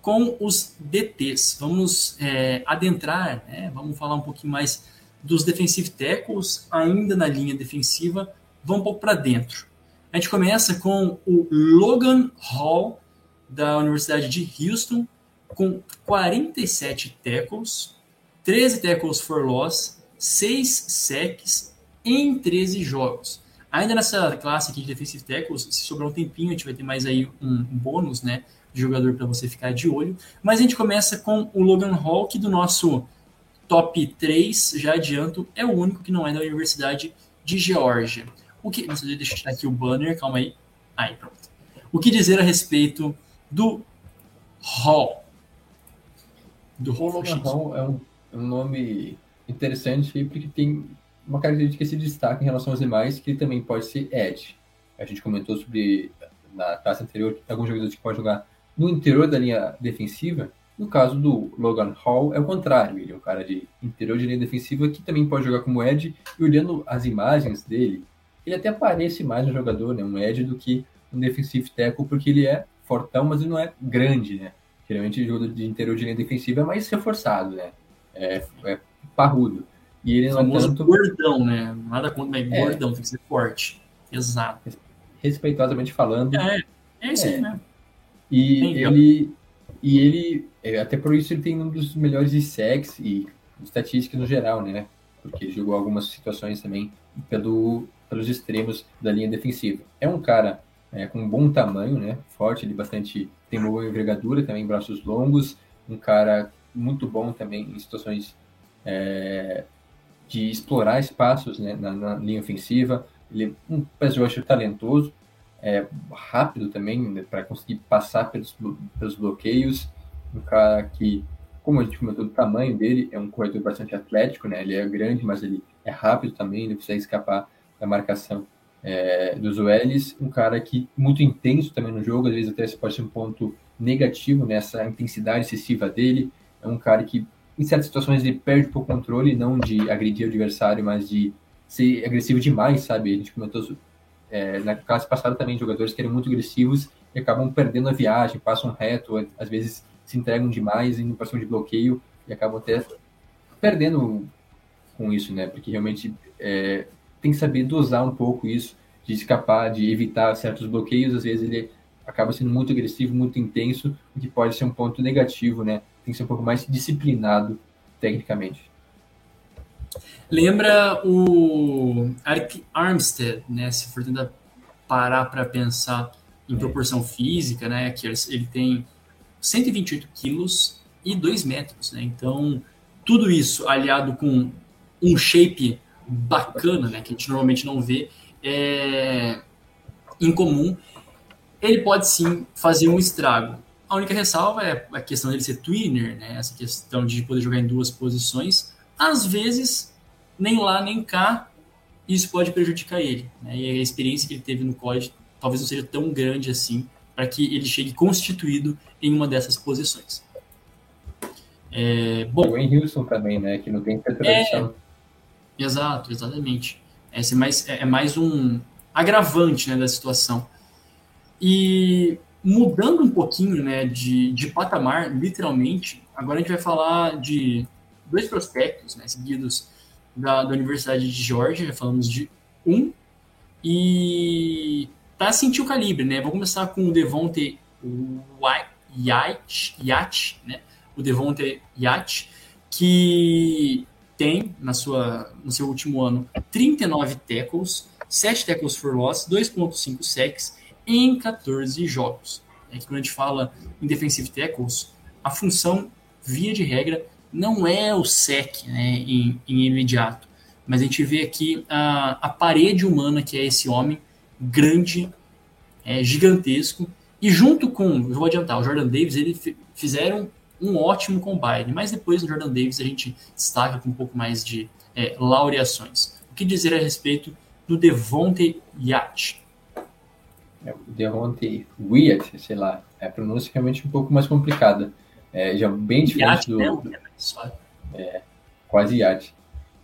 com os DTs. Vamos é, adentrar, né? vamos falar um pouquinho mais dos defensive tackles, ainda na linha defensiva, vamos um pouco para dentro. A gente começa com o Logan Hall, da Universidade de Houston, com 47 tackles, 13 tackles for loss, 6 sacks em 13 jogos. Ainda nessa classe aqui de defensive tackles, se sobrar um tempinho, a gente vai ter mais aí um, bônus, né? De jogador para você ficar de olho. Mas a gente começa com o Logan Hall, que do nosso top 3, já adianto, é o único que não é da Universidade de Geórgia. O que. Nossa, deixa eu tirar aqui o banner, calma aí. Aí, pronto. O que dizer a respeito do Hall? Do Hall Logan Hall é um, é um nome interessante porque tem uma característica que se destaca em relação aos demais, que também pode ser edge. A gente comentou sobre, na classe anterior, alguns jogadores que podem jogar no interior da linha defensiva. No caso do Logan Hall, é o contrário. Ele é um cara de interior de linha defensiva que também pode jogar como edge. E olhando as imagens dele, ele até parece mais um jogador, né, um edge, do que um defensive tackle, porque ele é fortão, mas ele não é grande, né? Geralmente o jogador de interior de linha defensiva é mais reforçado, né? É, é parrudo. E ele não é tanto... gordão, né? Nada contra, mas é. gordão, tem que ser forte. Exato. Respeitosamente falando. É, é isso aí, é. né? E ele, e ele, é, até por isso ele tem um dos melhores de sex e estatísticas no geral, né? Porque jogou algumas situações também pelo, pelos extremos da linha defensiva. É um cara é, com bom tamanho, né? Forte, ele bastante tem boa envergadura, também braços longos, um cara muito bom também em situações é, de explorar espaços né, na, na, linha ofensiva. Ele é um pass rusher talentoso, é, rápido também, né, para conseguir passar pelos, pelos bloqueios. Um cara que, como a gente comentou, o tamanho dele é um corredor bastante atlético, né? Ele é grande, mas ele é rápido também, ele consegue escapar da marcação é, dos OLs. Um cara que muito intenso também no jogo, às vezes até pode ser um ponto negativo nessa intensidade excessiva dele. É um cara que em certas situações ele perde pouco o controle, não de agredir o adversário, mas de ser agressivo demais, sabe? A gente comentou é, na classe passada também jogadores que eram muito agressivos e acabam perdendo a viagem, passam reto, às vezes se entregam demais indo para cima de bloqueio e acabam até perdendo com isso, né? Porque realmente é, tem que saber dosar um pouco isso, de escapar, de evitar certos bloqueios. Às vezes ele acaba sendo muito agressivo, muito intenso, o que pode ser um ponto negativo, né? tem que ser um pouco mais disciplinado tecnicamente. Lembra o Eric Armstead, né? Se for tentar parar para pensar em é. proporção física, né? Que ele tem 128 quilos e 2 metros, né? Então, tudo isso aliado com um shape bacana, né? Que a gente normalmente não vê, é incomum. Ele pode sim fazer um estrago. A única ressalva é a questão dele ser twinner, né? Essa questão de poder jogar em duas posições. Às vezes, nem lá nem cá, isso pode prejudicar ele. Né? E a experiência que ele teve no college talvez não seja tão grande assim para que ele chegue constituído em uma dessas posições. É, bom, o em Houston também, né? Que não tem tanta tradição. É, exato, exatamente. Esse é mais, é, é mais um agravante né, da situação. E mudando um pouquinho né, de, de patamar, literalmente, agora a gente vai falar de dois prospectos né, seguidos da, da Universidade de Georgia, já falamos de um, e para sentir o calibre, né? Vamos começar com o Devonte Yacht né? O Devonte Yacht, que tem na sua, no seu último ano 39 tackles, 7 tackles for loss, 2.5 sacks em 14 jogos. É que quando a gente fala em defensive tackles, a função, via de regra, não é o sec né, em, em imediato, mas a gente vê aqui a, a parede humana que é esse homem, grande, é, gigantesco, e junto com, eu vou adiantar, o Jordan Davis, eles fizeram um ótimo combine, mas depois no Jordan Davis a gente destaca com um pouco mais de é, laureações. O que dizer a respeito do Devonte Yacht? É, o Devonte Wyatt, sei lá, é a pronúncia realmente um pouco mais complicada. É, já bem diferente Yacht, do... né? Só. quase Yacht.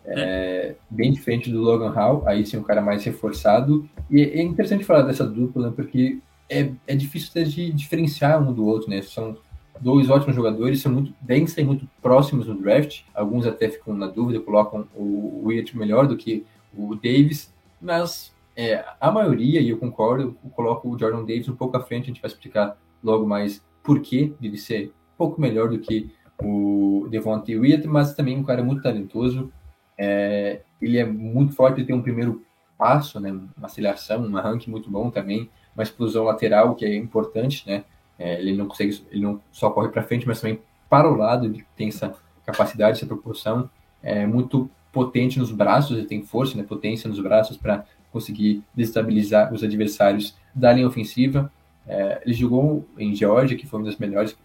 É, Bem diferente do Logan Hall, aí sim um cara mais reforçado. E é interessante falar dessa dupla, né, porque é, é difícil até de diferenciar um do outro, né? São dois ótimos jogadores, são muito, devem ser muito próximos no draft. Alguns até ficam na dúvida, colocam o Wyatt melhor do que o Davis, mas é, a maioria, e eu concordo, eu coloco o Jordan Davis um pouco à frente, a gente vai explicar logo mais por que ele ser um pouco melhor do que o Devontae Wyatt, mas também um cara muito talentoso, é, ele é muito forte, ele tem um primeiro passo, né, uma aceleração, um arranque muito bom também, uma explosão lateral que é importante, né? É, ele não consegue, ele não só corre para frente, mas também para o lado, ele tem essa capacidade, essa proporção, é muito potente nos braços, ele tem força, né, potência nos braços para conseguir destabilizar os adversários da linha ofensiva. É, ele jogou em Georgia, que foi uma das melhores,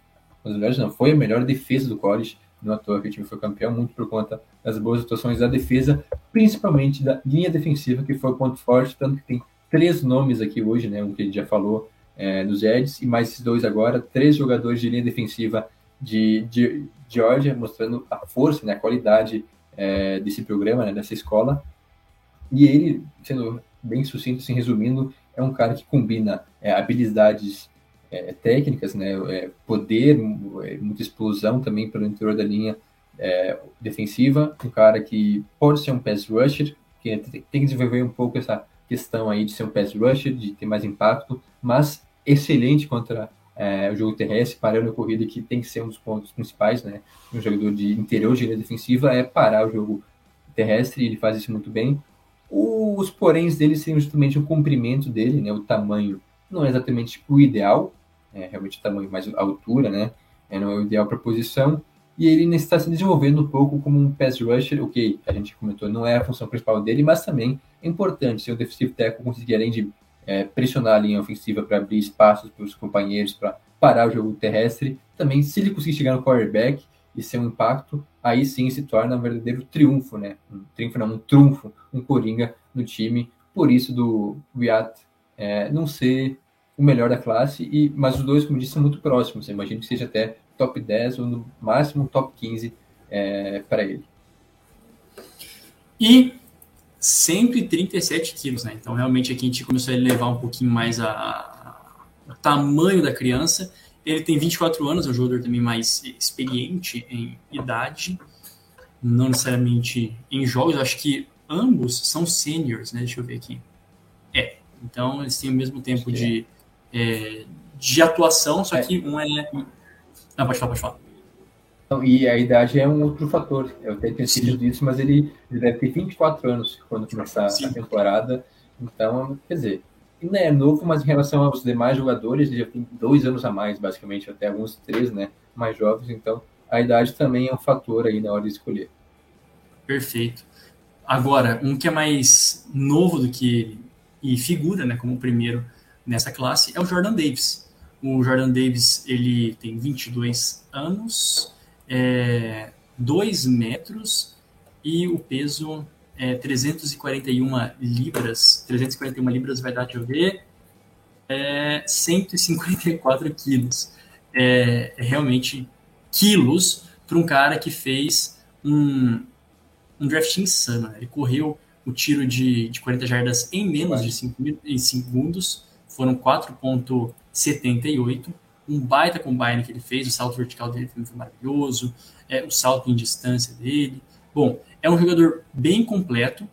uma das melhores não, foi a melhor defesa do college, não à toa que o time foi campeão, muito por conta das boas atuações da defesa, principalmente da linha defensiva, que foi o ponto forte, tanto que tem três nomes aqui hoje, né, um que a gente já falou é, dos Eds, e mais esses dois agora, três jogadores de linha defensiva de, de Georgia, mostrando a força, né, a qualidade é, desse programa, né, dessa escola. E ele, sendo bem sucinto, assim, resumindo, é um cara que combina é, habilidades é, técnicas, né, é, poder, é, muita explosão também pelo interior da linha é, defensiva, um cara que pode ser um pass rusher, que tem que desenvolver um pouco essa questão aí de ser um pass rusher, de ter mais impacto, mas excelente contra é, o jogo terrestre, parando a corrida, que tem que ser um dos pontos principais, né? Um jogador de interior de linha defensiva é parar o jogo terrestre, ele faz isso muito bem. Os poréns dele seriam justamente o comprimento dele, né? O tamanho não é exatamente o ideal, é realmente o tamanho, mas a altura, né? É, não é o ideal para a posição. E ele está se desenvolvendo um pouco como um pass rusher, ok, a gente comentou, não é a função principal dele, mas também é importante ser um defensive tackle conseguir, além de é, pressionar a linha ofensiva para abrir espaços para os companheiros, para parar o jogo terrestre, também se ele conseguir chegar no quarterback e ser um impacto, aí sim se torna um verdadeiro triunfo, né? Um triunfo não, um trunfo, um coringa no time. Por isso do Wyatt é, não ser o melhor da classe, e, mas os dois, como disse, são muito próximos. Imagino que seja até top 10 ou no máximo top 15 é, para ele. E 137 quilos, né? Então, realmente, aqui a gente começou a elevar um pouquinho mais a, a, o tamanho da criança. Ele tem 24 anos, é um jogador também mais experiente em idade, não necessariamente em jogos. acho que ambos são seniors, né? Deixa eu ver aqui. É, então eles têm o mesmo tempo de, é, de atuação, só que um é. Não, pode falar, pode falar. E a idade é um outro fator. Eu até tenho esquecido disso, mas ele, ele, deve ter 24 anos quando começar Sim. a temporada. Então, quer dizer, ainda é novo, mas em relação aos demais jogadores, ele já tem dois anos a mais, basicamente, até alguns três, né? Mais jovens. Então, a idade também é um fator aí na hora de escolher. Perfeito. Agora, um que é mais novo do que ele e figura, né, como o primeiro nessa classe, é o Jordan Davis. O Jordan Davis, ele tem 22 anos, é, 2 metros e o peso é 341 libras. 341 libras vai dar, deixa eu ver, é 154 quilos. É, é realmente quilos para um cara que fez um, um draft insano. Né? Ele correu o tiro de, de 40 jardas em menos de 5 segundos, foram 4,78 um baita combine que ele fez, o salto vertical dele foi maravilhoso, é, o salto em distância dele. Bom, é um jogador bem completo,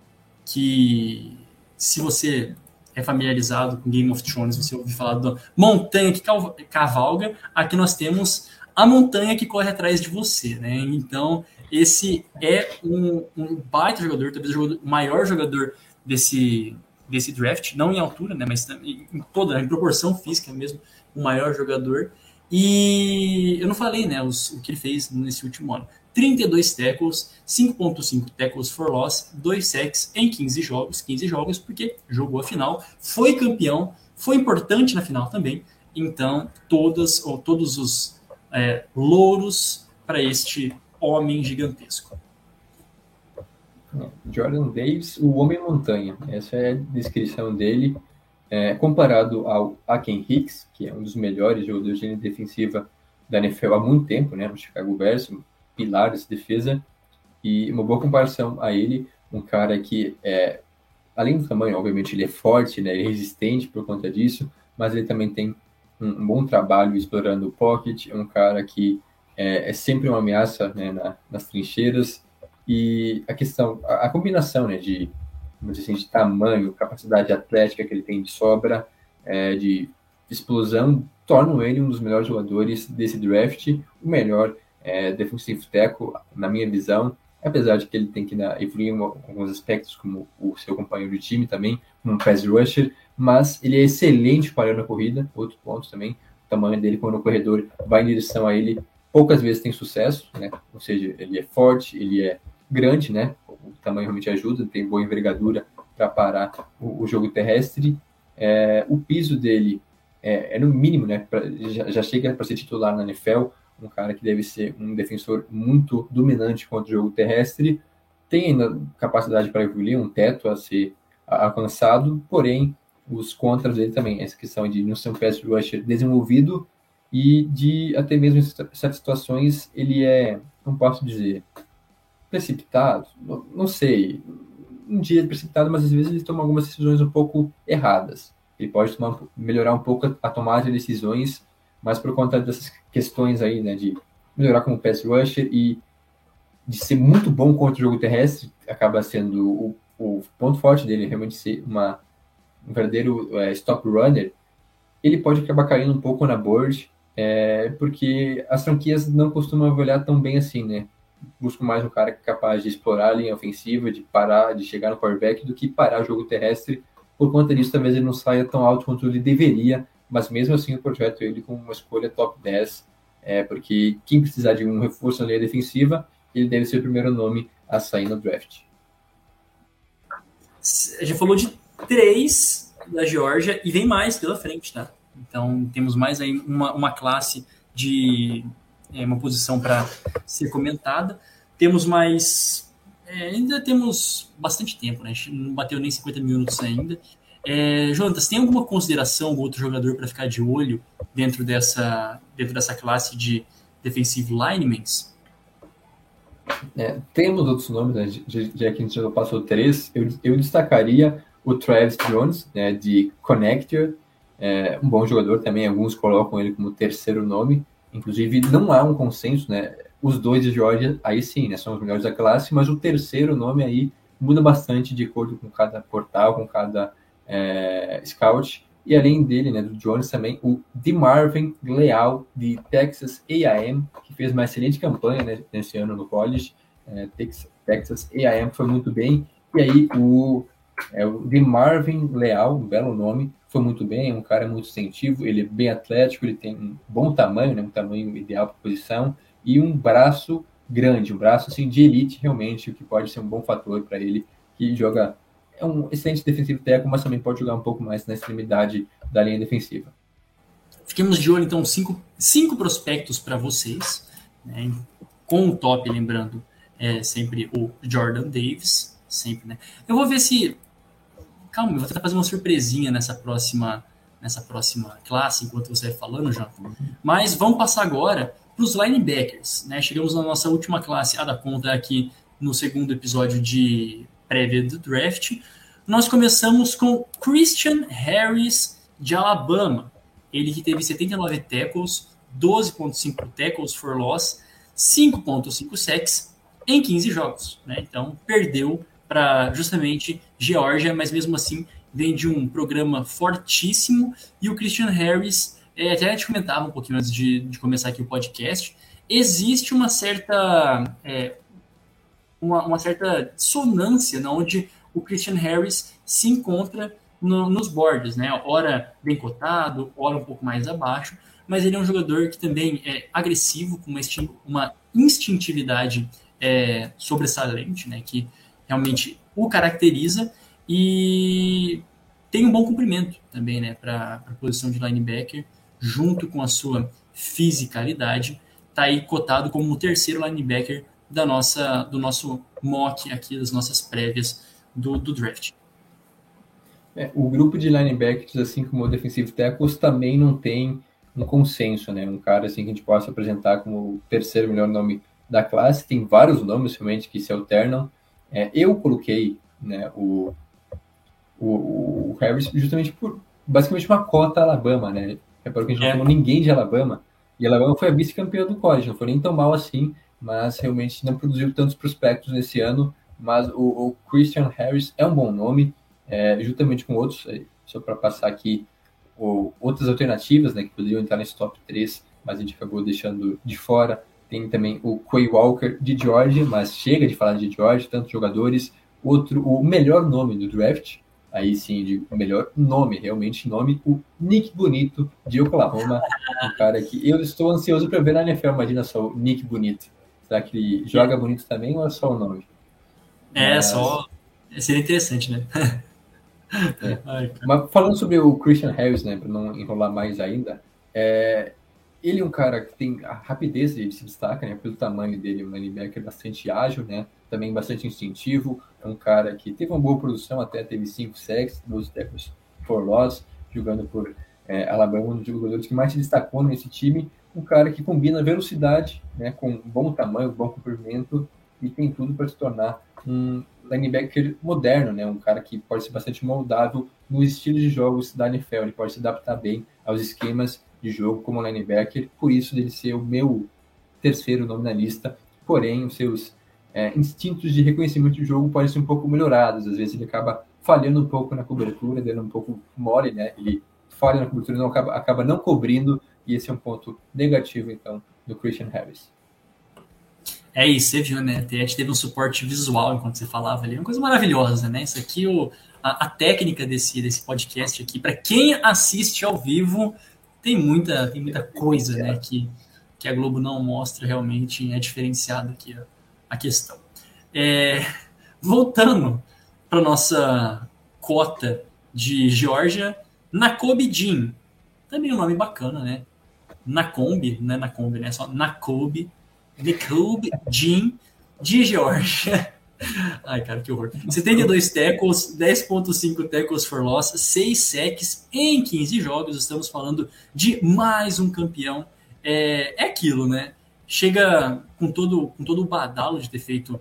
que se você é familiarizado com Game of Thrones, você ouviu falar da montanha que cavalga, aqui nós temos a montanha que corre atrás de você, né? Então, esse é um, um baita jogador, talvez o maior jogador desse, desse draft, não em altura, né? Mas em toda, em proporção física mesmo, o maior jogador. E eu não falei, né, os, o que ele fez nesse último ano. 32 tackles, 5.5 tackles for loss, 2 sacks em 15 jogos, 15 jogos porque jogou a final, foi campeão, foi importante na final também. Então, todas ou todos os é, louros para este homem gigantesco. Jordan Davis, o Homem Montanha. Essa é a descrição dele. É, comparado ao Aken Hicks, que é um dos melhores jogadores de linha defensiva da NFL há muito tempo, né? No Chicago Bears, um pilar dessa defesa. E uma boa comparação a ele, um cara que, é, além do tamanho, obviamente, ele é forte, né? Ele é resistente por conta disso, mas ele também tem um, um bom trabalho explorando o pocket. É um cara que é, é sempre uma ameaça né, na, nas trincheiras e a questão, a, a combinação né, de, assim, de tamanho, capacidade atlética que ele tem de sobra, é, de explosão, tornam ele um dos melhores jogadores desse draft, o melhor é, defensive tackle, na minha visão, apesar de que ele tem que evoluir em alguns aspectos, como o seu companheiro de time também, um pass rusher, mas ele é excelente parando a corrida, outro ponto também, o tamanho dele quando o corredor vai em direção a ele, poucas vezes tem sucesso, né? ou seja, ele é forte, ele é grande, né? Tamanho realmente ajuda, tem boa envergadura para parar o, o, jogo terrestre. É, o piso dele é, é, no mínimo, né? Pra, já, já, chega para ser titular na NFL, um cara que deve ser um defensor muito dominante contra o jogo terrestre. Tem ainda capacidade para evoluir, um teto a ser alcançado, porém os contras dele também, essa questão de não ser um pass rusher desenvolvido e de até mesmo em certas situações ele é, não posso dizer, precipitado, não, não sei, um dia precipitado, mas às vezes ele toma algumas decisões um pouco erradas. Ele pode tomar, melhorar um pouco a tomada de decisões, mas por conta dessas questões aí, né, de melhorar como pass rusher e de ser muito bom contra o jogo terrestre, acaba sendo o, o ponto forte dele, realmente ser uma, um verdadeiro é, stop runner, ele pode acabar caindo um pouco na board, é, porque as franquias não costumam olhar tão bem assim, né? Busco mais um cara capaz de explorar a linha ofensiva, de parar, de chegar no quarterback, do que parar o jogo terrestre. Por conta disso, talvez ele não saia tão alto quanto ele deveria, mas mesmo assim eu projeto ele como uma escolha top 10, é, porque quem precisar de um reforço na linha defensiva, ele deve ser o primeiro nome a sair no draft. Gente falou de três da Georgia e vem mais pela frente, tá? Então temos mais aí uma, uma classe de é uma posição para ser comentada. Temos mais. É, ainda temos bastante tempo, né? A gente não bateu nem 50 minutos ainda. É, Jonatas, tem alguma consideração, algum outro jogador para ficar de olho dentro dessa, dentro dessa classe de defensive linemen? É, temos outros nomes, né? já que a gente já passou três, eu, eu destacaria o Travis Jones, né, de Connector, é, um bom jogador também, alguns colocam ele como terceiro nome, Inclusive, não há um consenso, né? Os dois de Georgia, aí sim, né? São os melhores da classe, mas o terceiro nome aí muda bastante de acordo com cada portal, com cada é, scout. E além dele, né, do Jones também, o DeMarvin Leal, de Texas A&M, que fez uma excelente campanha né, nesse ano no college. É, Texas, A&M foi muito bem. E aí o, é, o DeMarvin Leal, um belo nome, foi muito bem, é um cara muito sensitivo, ele é bem atlético, ele tem um bom tamanho, né, um tamanho ideal para posição, e um braço grande, um braço assim, de elite realmente, o que pode ser um bom fator para ele, que joga, é um excelente defensivo técnico, mas também pode jogar um pouco mais na extremidade da linha defensiva. Fiquemos de olho, então, cinco, cinco prospectos para vocês, né, com o top, lembrando, é sempre o Jordan Davis, sempre, né? Eu vou ver se calma, eu vou tentar fazer uma surpresinha nessa próxima, nessa próxima classe, enquanto você vai falando, Jonathan. Mas vamos passar agora para os linebackers. Né? Chegamos na nossa última classe, a da conta aqui no segundo episódio de prévia do draft. Nós começamos com Christian Harris, de Alabama. Ele que teve 79 tackles, 12.5 tackles for loss, 5.5 sacks em 15 jogos. Né? Então, perdeu para justamente Geórgia, mas mesmo assim vem de um programa fortíssimo. E o Christian Harris, é, até a gente comentava um pouquinho antes de, de começar aqui o podcast, existe uma certa, é, uma, uma, certa dissonância na onde o Christian Harris se encontra no, nos boards, né? Ora bem cotado, ora um pouco mais abaixo, mas ele é um jogador que também é agressivo, com uma, uma instintividade é, sobressalente, né? Que realmente o caracteriza e tem um bom cumprimento também, né, para a posição de linebacker. junto com a sua fisicalidade, está aí cotado como o terceiro linebacker da nossa, do nosso mock aqui, das nossas prévias do, do draft. É, o grupo de linebackers, assim como o defensive tackles, também não tem um consenso, né? Um cara assim que a gente possa apresentar como o terceiro melhor nome da classe. Tem vários nomes realmente que se alternam. É, eu coloquei né, o, o, o, Harris justamente por basicamente uma cota Alabama, né? É porque a gente é. não falou ninguém de Alabama. E Alabama foi a vice-campeã do college, não foi nem tão mal assim, mas realmente não produziu tantos prospectos nesse ano. Mas o, o Christian Harris é um bom nome, é, juntamente com outros, só para passar aqui outras alternativas né, que poderiam entrar nesse top 3, mas a gente acabou deixando de fora. Tem também o Quay Walker de Georgia, mas chega de falar de Georgia, tantos jogadores. Outro, o melhor nome do draft, aí sim, de o melhor nome, realmente nome, o Nick Bonito de Oklahoma, um cara que eu estou ansioso para ver na NFL, imagina só o Nick Bonito. Será que ele joga bonito também ou é só o nome? É, Mas... só. Seria interessante, né? É. Ai, Mas falando sobre o Christian Harris, né, para não enrolar mais ainda, é, ele é um cara que tem a rapidez, ele se destaca, né, pelo tamanho dele, um linebacker bastante ágil, né, também bastante instintivo, é um cara que teve uma boa produção, até teve 5 sacks, 12 tackles for loss, jogando por é, Alabama, um dos jogadores que mais se destacou nesse time, um cara que combina velocidade, né, com bom tamanho, bom comprimento e tem tudo para se tornar um linebacker moderno, né? Um cara que pode ser bastante moldável no estilo de jogos da NFL. Ele pode se adaptar bem aos esquemas de jogo como linebacker. Por isso dele ser o meu terceiro nome na lista. Porém, os seus é, instintos de reconhecimento de jogo podem ser um pouco melhorados. Às vezes ele acaba falhando um pouco na cobertura, dando um pouco mole, né? Ele falha na cobertura, não acaba, acaba não cobrindo. E esse é um ponto negativo, então, do Christian Harris. É isso, você viu, né? A gente teve um suporte visual enquanto você falava ali, uma coisa maravilhosa, né? Isso aqui, o, a, a técnica desse, desse podcast aqui, para quem assiste ao vivo, tem muita, tem muita coisa, né? Que, que a Globo não mostra realmente, é diferenciado aqui a, a questão. É, voltando para nossa cota de Georgia, Nakobe Jean, também um nome bacana, né? Nakombi, não é Nakombi, né? Só Nakobe The Club Jean de Georgia. Ai, cara, que horror. 72 tackles, 10.5 tackles for loss, 6 sacks em 15 jogos. Estamos falando de mais um campeão. É, é aquilo, né? Chega com todo, com todo o badalo de ter feito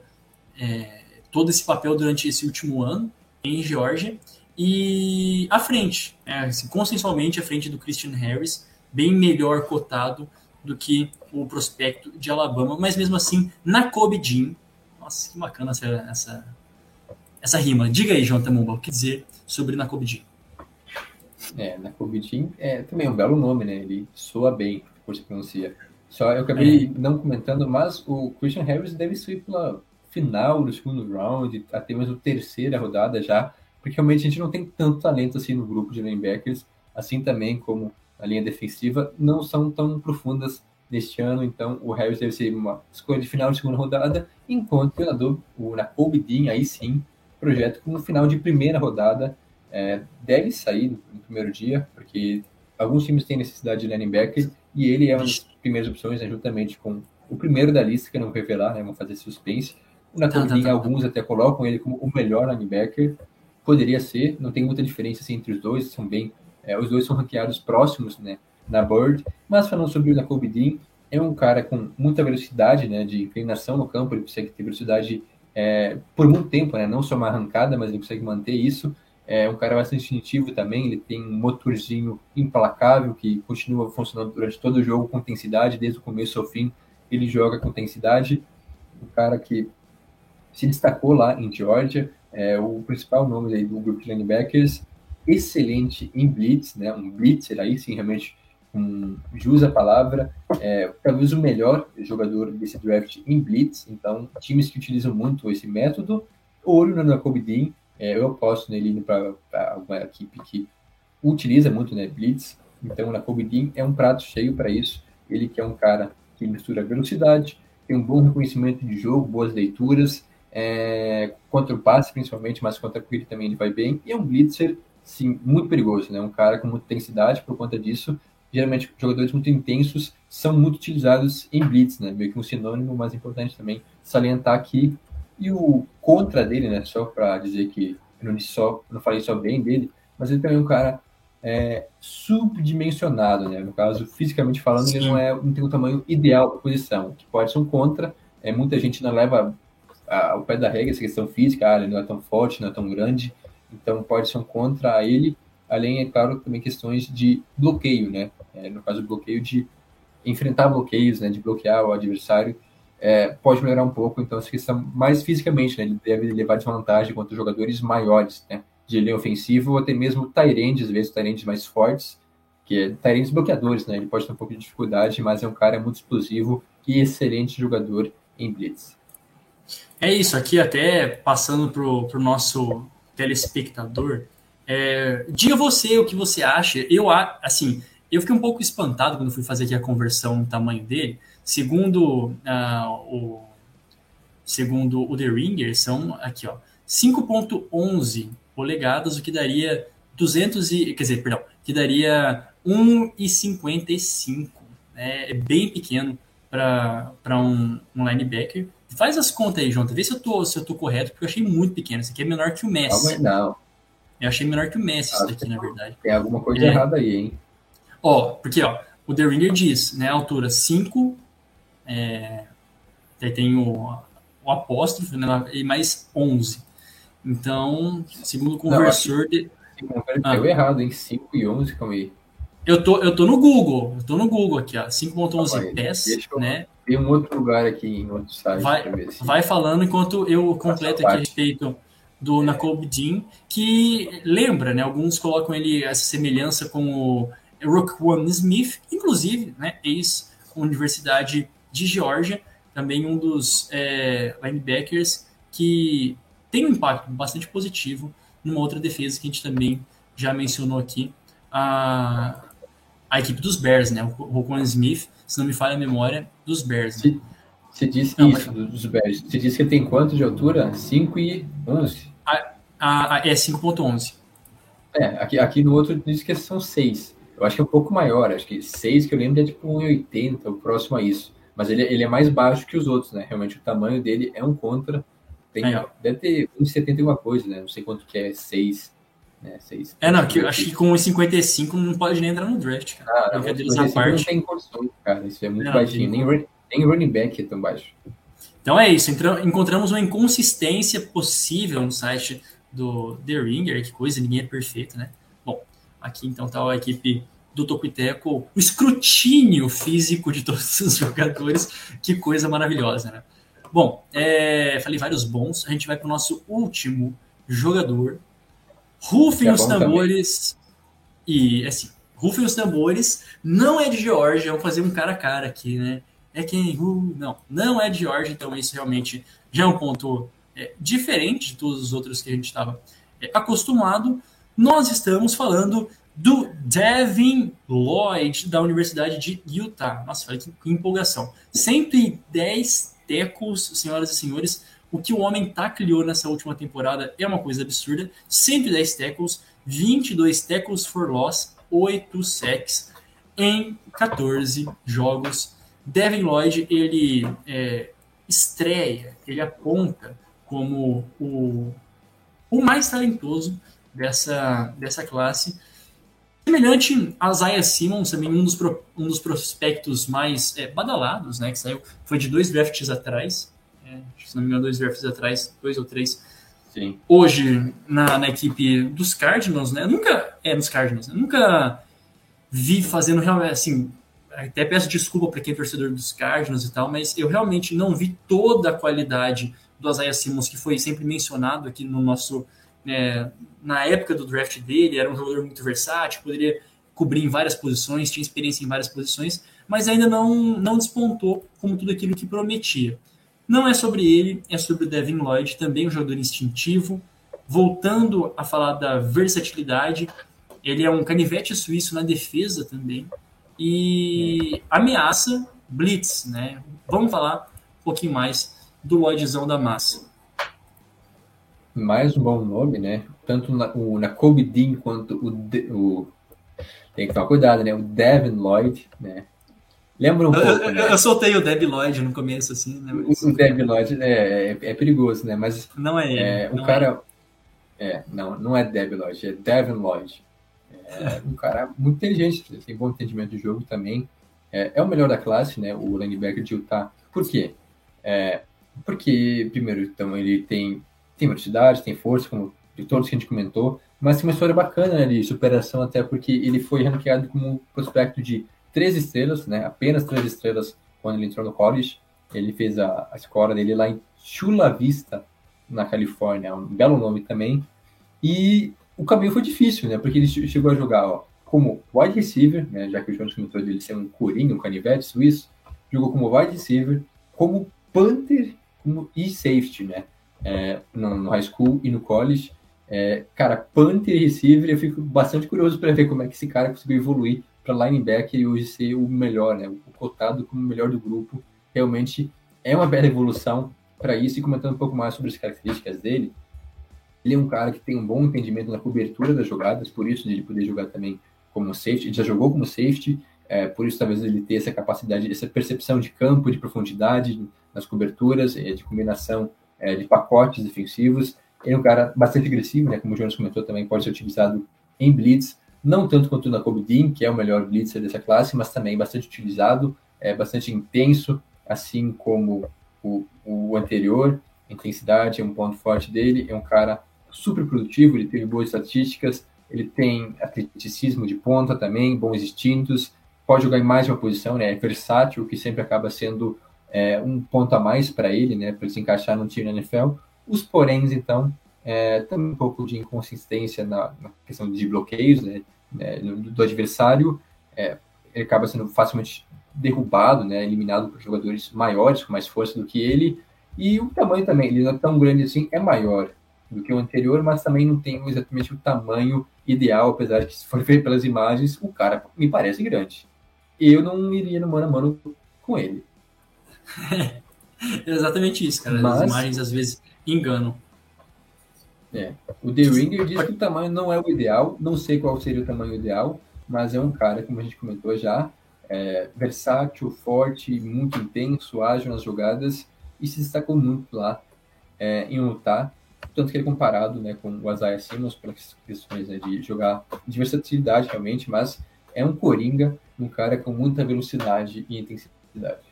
é, todo esse papel durante esse último ano em Georgia. E à frente, é, assim, consensualmente à frente do Christian Harris, bem melhor cotado do que o prospecto de Alabama, mas mesmo assim, na Kobe Jean. Nossa, que bacana essa, essa, essa rima. Diga aí, Jonathan Mumba, o que dizer sobre Nakobe Jean? É, Nakobe Jean é também um belo nome, né? Ele soa bem, por se pronuncia. Só eu acabei é. não comentando, mas o Christian Harris deve ser pela final do segundo round, até mesmo terceira rodada já, porque realmente a gente não tem tanto talento assim no grupo de linebackers, assim também como a linha defensiva, não são tão profundas neste ano, então o Harris deve ser uma escolha de final de segunda rodada, enquanto o treinador, o Nakobe Dean, aí sim, projeto como final de primeira rodada, é, deve sair no primeiro dia, porque alguns times têm necessidade de linebacker, e ele é uma das primeiras opções, né, juntamente com o primeiro da lista, que eu não vou revelar, né, vou fazer suspense. O Nakobe tá, tá, tá, alguns até colocam ele como o melhor linebacker, poderia ser, não tem muita diferença assim, entre os dois, são bem é, os dois são ranqueados próximos, né, na Bird. Mas falando sobre o Jacob Dean, é um cara com muita velocidade, né, de inclinação no campo, ele consegue ter velocidade é, por muito tempo, né, não só uma arrancada, mas ele consegue manter isso. É um cara bastante instintivo também, ele tem um motorzinho implacável que continua funcionando durante todo o jogo com intensidade, desde o começo ao fim, ele joga com intensidade. Um cara que se destacou lá em Georgia, é o principal nome aí do grupo de linebackers, excelente em blitz, né? Um blitzer aí sim, realmente um jus a palavra, é, talvez o melhor jogador desse draft em blitz. Então, times que utilizam muito esse método, olho no Jacob Dean, é, eu aposto nele para uma equipe que utiliza muito né, blitz. Então, o Jacob Dean é um prato cheio para isso. Ele que é um cara que mistura velocidade, tem um bom reconhecimento de jogo, boas leituras, é, contra o passe principalmente, mas contra a corrida também ele vai bem, e é um blitzer sim, muito perigoso, né? Um cara com muita intensidade por conta disso. Geralmente jogadores muito intensos são muito utilizados em blitz, né? Meio que um sinônimo, mas importante também salientar aqui. E o contra dele, né? Só para dizer que eu não, só, não falei só bem dele, mas ele também é um cara é, subdimensionado, né? No caso, fisicamente falando, ele não, é, não tem o tamanho ideal para posição, que pode ser um contra. É, muita gente não leva ao pé da regra essa questão física, ah, ele não é tão forte, não é tão grande, então pode ser um contra a ele, além, é claro, também questões de bloqueio, né? É, no caso, bloqueio de enfrentar bloqueios, né? De bloquear o adversário, é, pode melhorar um pouco, então essa questão mais fisicamente, né? Ele deve levar desvantagem contra jogadores maiores, né? De linha ofensiva ou até mesmo Tyrands, às vezes Tyrands mais fortes, que é Tyrands bloqueadores, né? Ele pode ter um pouco de dificuldade, mas é um cara muito explosivo e excelente jogador em blitz. É isso, aqui até passando para o nosso telespectador, é, diga você o que você acha. Eu, assim, eu fiquei um pouco espantado quando fui fazer aqui a conversão no tamanho dele. Segundo uh, o segundo o The Ringer, são aqui, ó, 5.11 polegadas, o que daria 200 e, quer dizer, perdão, que daria 1,55. Né? É bem pequeno para um, um linebacker. Faz as contas aí, João. Vê se eu tô, se eu tô correto, porque eu achei muito pequeno. Isso aqui é menor que o Messi. Não, Eu achei menor que o Messi isso daqui, na verdade. Tem alguma coisa é. errada aí, hein? Ó, porque, ó, o The Ringer diz, né, altura 5, é, daí tem o, o apóstrofo, né, e mais 11. Então, segundo o conversor... Não, de... ah, errado, hein? 5 e 11, calma aí. Eu tô, eu tô no Google, eu tô no Google aqui, ó, 5.11 pés, né? Tem um outro lugar aqui em outro site. Vai, vai falando enquanto eu completo aqui a respeito do Nakobe Dean, que lembra, né? Alguns colocam ele essa semelhança com o Roquan Smith, inclusive, né? Ex-Universidade de Geórgia, também um dos é, linebackers que tem um impacto bastante positivo numa outra defesa que a gente também já mencionou aqui, a, a equipe dos Bears, né? O Roquan Smith se não me falha a memória, dos Bears. Né? Você disse não, isso, mas... dos Bears. Você disse que tem quanto de altura? 5 e 11? A, a, a, é 5.11. É, aqui, aqui no outro diz que são 6. Eu acho que é um pouco maior, acho que 6 que eu lembro é tipo 1,80, o próximo a isso. Mas ele, ele é mais baixo que os outros, né? Realmente o tamanho dele é um contra. Tem, deve ter 1,70 alguma coisa, né? Não sei quanto que é 6. Né, seis, é, não, que, acho que com os 55 não pode nem entrar no draft, cara. Ah, não, parte. não tem condições, cara. Isso é muito não, baixinho. Nem, nem running back é tão baixo. Então é isso. encontramos uma inconsistência possível no site do The Ringer. Que coisa, ninguém é perfeito, né? Aqui então tá a equipe do Topiteco, o escrutínio físico de todos os jogadores. Que coisa maravilhosa, né? Bom, é, falei vários bons. A gente vai para o nosso último jogador, Rufem é os tambores. Também. E, assim, rufem os tambores. Não é de Georgia, vamos fazer um cara a cara aqui, né? É quem? Uh, não, não é de Georgia, então isso realmente já é um ponto é, diferente de todos os outros que a gente estava é, acostumado. Nós estamos falando do Devin Lloyd, da Universidade de Utah. Nossa, olha que, que empolgação. 110 tecos, senhoras e senhores, o que o homem tacleou nessa última temporada é uma coisa absurda. 110 tackles, 22 tackles for loss, 8 sacks em 14 jogos. Devin Lloyd, ele é, estreia, ele aponta como o, o mais talentoso dessa, dessa classe. Semelhante a Zaya Simmons, também um dos, pro, um dos prospectos mais é, badalados, né, que saiu, foi de dois drafts atrás, é, se não me engano, dois drafts atrás, dois ou três. Sim. Hoje, na, na equipe dos Cardinals, né? Nunca. É, nos Cardinals. Eu nunca vi fazendo realmente assim. Até peço desculpa para quem é torcedor dos Cardinals e tal, mas eu realmente não vi toda a qualidade do Isaiah Simmons, que foi sempre mencionado aqui no nosso. É, na época do draft dele, era um jogador muito versátil, poderia cobrir em várias posições, tinha experiência em várias posições, mas ainda não, não despontou como tudo aquilo que prometia. Não é sobre ele, é sobre o Devin Lloyd, também um jogador instintivo. Voltando a falar da versatilidade, ele é um canivete suíço na defesa também e ameaça blitz, né? Vamos falar um pouquinho mais do Lloydzão da massa. Mais um bom nome, né? Tanto na, o, na Kobe Dean quanto o, o Tem que tomar cuidado, né? O Devin Lloyd, né? Lembra um Eu, pouco, eu- né? eu soltei o Deb Lloyd no começo, assim, né? mas O Devin Lloyd é, é, é perigoso, né? Mas não é ele. é, um cara. É, não, não é Devin Lloyd, é Devin Lloyd. É um cara muito inteligente, tem bom entendimento de jogo também. É, é o melhor da classe, né? O linebacker de Utah. Por quê? É, porque, primeiro, então, ele tem, tem velocidade, tem força, como de todos que a gente comentou, mas tem uma história bacana né, de superação, até porque ele foi ranqueado como prospecto de três estrelas, né? Apenas três estrelas quando ele entrou no college. Ele fez a, a escola dele lá em Chula Vista, na Califórnia, um belo nome também. E o caminho foi difícil, né? Porque ele che- chegou a jogar ó, como wide receiver, né? Já que o Jones comentou dele ser um corinho, um canivete suíço, jogou como wide receiver, como punter como, e safety, né? É, no, no high school e no college. É, cara, punter e receiver, eu fico bastante curioso para ver como é que esse cara conseguiu evoluir para linebacker e hoje ser o melhor, né? O cotado como o melhor do grupo. Realmente é uma bela evolução para isso. E comentando um pouco mais sobre as características dele, ele é um cara que tem um bom entendimento na cobertura das jogadas, por isso ele poder jogar também como safety. Ele já jogou como safety, é, por isso talvez ele tenha essa capacidade, essa percepção de campo, de profundidade nas coberturas, é, de combinação é, de pacotes defensivos. Ele é um cara bastante agressivo, né? Como o Jonas comentou, também pode ser utilizado em blitz, não tanto quanto na Kobe Dean, que é o melhor blitzer dessa classe, mas também bastante utilizado, é bastante intenso, assim como o, o anterior. Intensidade é um ponto forte dele. É um cara super produtivo, ele tem boas estatísticas, ele tem atleticismo de ponta também, bons instintos, pode jogar em mais de uma posição, né? É versátil, o que sempre acaba sendo é, um ponto a mais para ele, né? Para ele se encaixar no time na NFL. Os poréns, então, é, também um pouco de inconsistência na, na questão de bloqueios, né? É, do, do adversário, é, ele acaba sendo facilmente derrubado, né? Eliminado por jogadores maiores, com mais força do que ele. E o tamanho também, ele não é tão grande assim, é maior do que o anterior, mas também não tem exatamente o tamanho ideal, apesar de que se for ver pelas imagens, o cara me parece grande. Eu não iria no mano a mano com ele. É exatamente isso, cara. Mas- As imagens às vezes enganam. O The Ringer diz que o tamanho não é o ideal, não sei qual seria o tamanho ideal, mas é um cara, como a gente comentou já, é, versátil, forte, muito intenso, ágil nas jogadas e se destacou muito lá é, em Utah, tanto que ele é comparado né, com o Isaiah Simmons pelas questões né, de jogar de versatilidade realmente, mas é um coringa, um cara com muita velocidade e intensidade.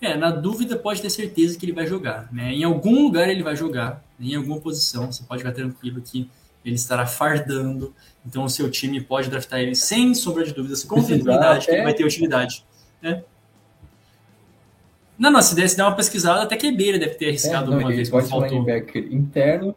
É, na dúvida pode ter certeza que ele vai jogar, né? Em algum lugar ele vai jogar, em alguma posição, você pode ficar tranquilo que ele estará fardando, então o seu time pode draftar ele sem sombra de dúvidas, com tranquilidade, que ele é. vai ter utilidade. né? Não, não, se der, se der uma pesquisada, até QB ele deve ter arriscado É, não, ele vez pode ser faltou. linebacker interno.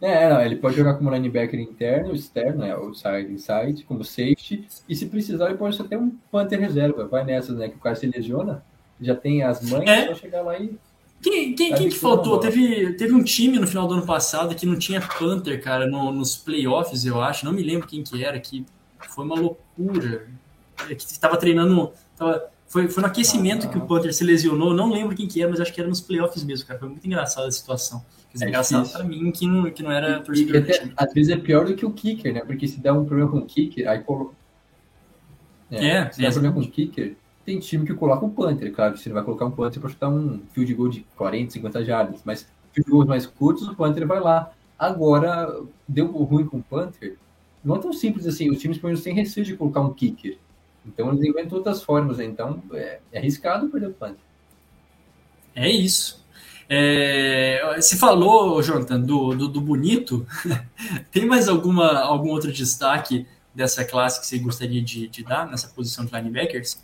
É, não, ele pode jogar como linebacker interno, externo, né, outside, inside, como safety, e se precisar ele pode ser até um punter reserva, vai nessas, né, que o cara se lesiona, já tem as mães, É. é só chegar lá e... Quem, quem, quem que faltou? Teve, teve um time no final do ano passado que não tinha Panther, cara, no- nos playoffs, eu acho. Não me lembro quem que era, que foi uma loucura. É Que estava treinando. tava- foi, foi no aquecimento que o Panther se lesionou. Não lembro quem que era, mas acho que era nos playoffs mesmo, cara. Foi muito engraçada a situação. Quer dizer, É engraçado pra mim que não, que não era torcedor do até, às vezes é pior do que o kicker, né, porque se dá um problema com o kicker, aí colo... É, se dá é. um problema com o kicker, tem time que coloca um punter, claro você não vai colocar um punter para chutar um field goal de 40, 50 jardas, mas field goals mais curtos, o punter vai lá. Agora, deu ruim com o punter, não é tão simples assim, os times pelo menos têm receio de colocar um kicker. Então eles inventam outras formas, né? então é, é arriscado perder o punter. É isso. É, se falou, Jonathan, do, do, do bonito, tem mais alguma, algum outro destaque dessa classe que você gostaria de, de dar nessa posição de linebackers?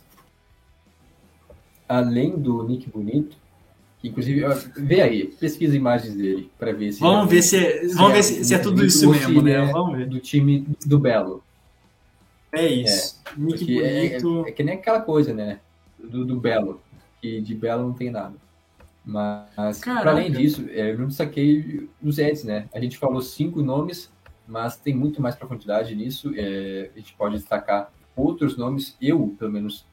Além do Nick Bonito, inclusive, vê aí, pesquisa imagens dele para ver se Vamos ver se é, vamos ver se, se é tudo isso mesmo, né? é Vamos ver. do time do Belo. É isso. Nick Porque é, Bonito. é- é que nem aquela coisa, né? Do, do Belo, que de Belo não tem nada. Mas, Caraca. para além disso, é, eu não destaquei os Eds, né? A gente falou cinco nomes, mas tem muito mais profundidade nisso. É, a gente pode destacar outros nomes. Eu, pelo menos,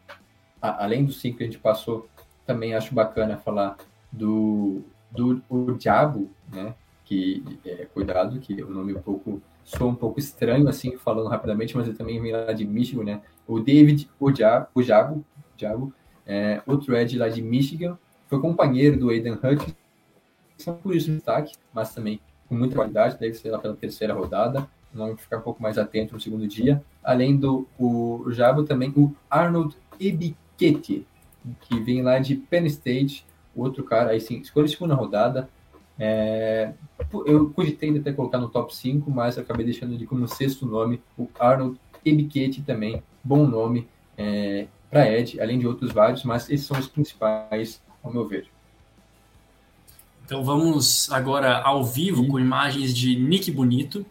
a- além dos cinco que a gente passou, também acho bacana falar do, do o Diabo, né? Que, é, cuidado, que é um nome um pouco sou um pouco estranho, assim, falando rapidamente, mas ele também vem lá de Michigan, né? O David Ojabo, Ojabo, é, outro Ed lá de Michigan, foi companheiro do Aiden Hutchinson, por isso destaque, mas também com muita qualidade, deve ser lá pela terceira rodada, vamos ficar um pouco mais atento no segundo dia. Além do o Jabo, também o Arnold Ebiquete, que vem lá de Penn State, outro cara, aí sim, escolha segunda rodada, é, eu cogitei até colocar no top 5, mas acabei deixando de como sexto nome o Arnold Ebiquete também, bom nome é, para Ed, além de outros vários, mas esses são os principais, ao meu ver. Então vamos agora ao vivo com imagens de Nick Bonito,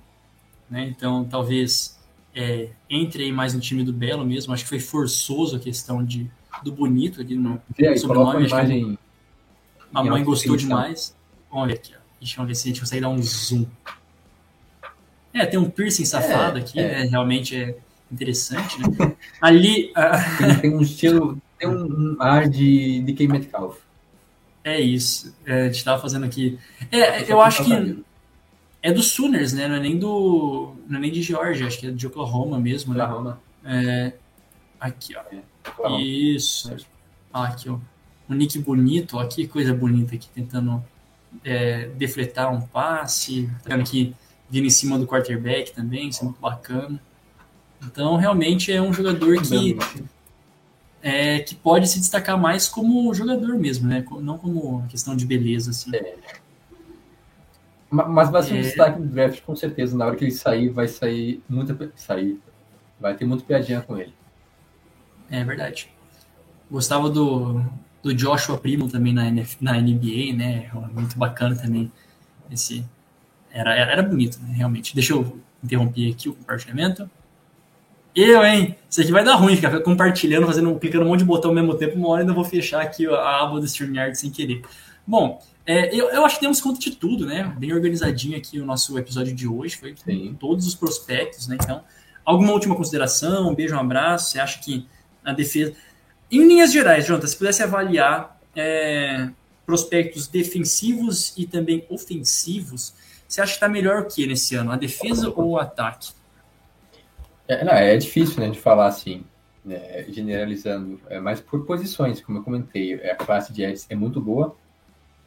né? Então talvez é, entre aí mais no time do Belo mesmo. Acho que foi forçoso a questão de do Bonito ali no aí, sobrenome. Imagem... A mãe gostou demais. Olha aqui, ó. Deixa eu ver se a gente consegue dar um zoom. É, tem um piercing safado é, aqui, é. né? Realmente é interessante, né? Ali. Uh... Tem um estilo, tem um ar de, de K. Metcalf. É isso. É, a gente tava fazendo aqui. É, eu acho que. É do Sooners, né? Não é nem do. Não é nem de Georgia, acho que é de Oklahoma mesmo, né? Oklahoma. É, aqui, ó. É, isso. Ah, aqui, ó. Um nick bonito, ó. Que coisa bonita aqui, tentando é, defletar um passe, tá vendo aqui vindo em cima do quarterback também, isso é muito bacana. Então, realmente é um jogador que, é, que pode se destacar mais como jogador mesmo, né? Não como questão de beleza, assim. É. Mas vai ser um é... destaque no draft, com certeza. Na hora que ele sair, vai sair muita. Sair. Vai ter muita piadinha com ele. É verdade. Gostava do, do Joshua Primo também na, NF, na NBA, né? Muito bacana também. Esse era, era, era bonito, né? realmente. Deixa eu interromper aqui o compartilhamento. Eu, hein? Isso aqui vai dar ruim, ficar compartilhando, fazendo, clicando um monte de botão ao mesmo tempo. Uma hora ainda vou fechar aqui a aba do StreamYard sem querer. Bom, é, eu, eu, acho que temos conta de tudo, né? Bem organizadinho aqui o nosso episódio de hoje. Foi com todos os prospectos, né? Então, alguma última consideração? Um beijo, um abraço. Você acha que a defesa. Em linhas gerais, Jonathan, se pudesse avaliar é, prospectos defensivos e também ofensivos, você acha que está melhor o que nesse ano? A defesa ou o ataque? É, não, é difícil né, de falar assim, né, generalizando, é, mas por posições, como eu comentei, a classe de Eds é muito boa.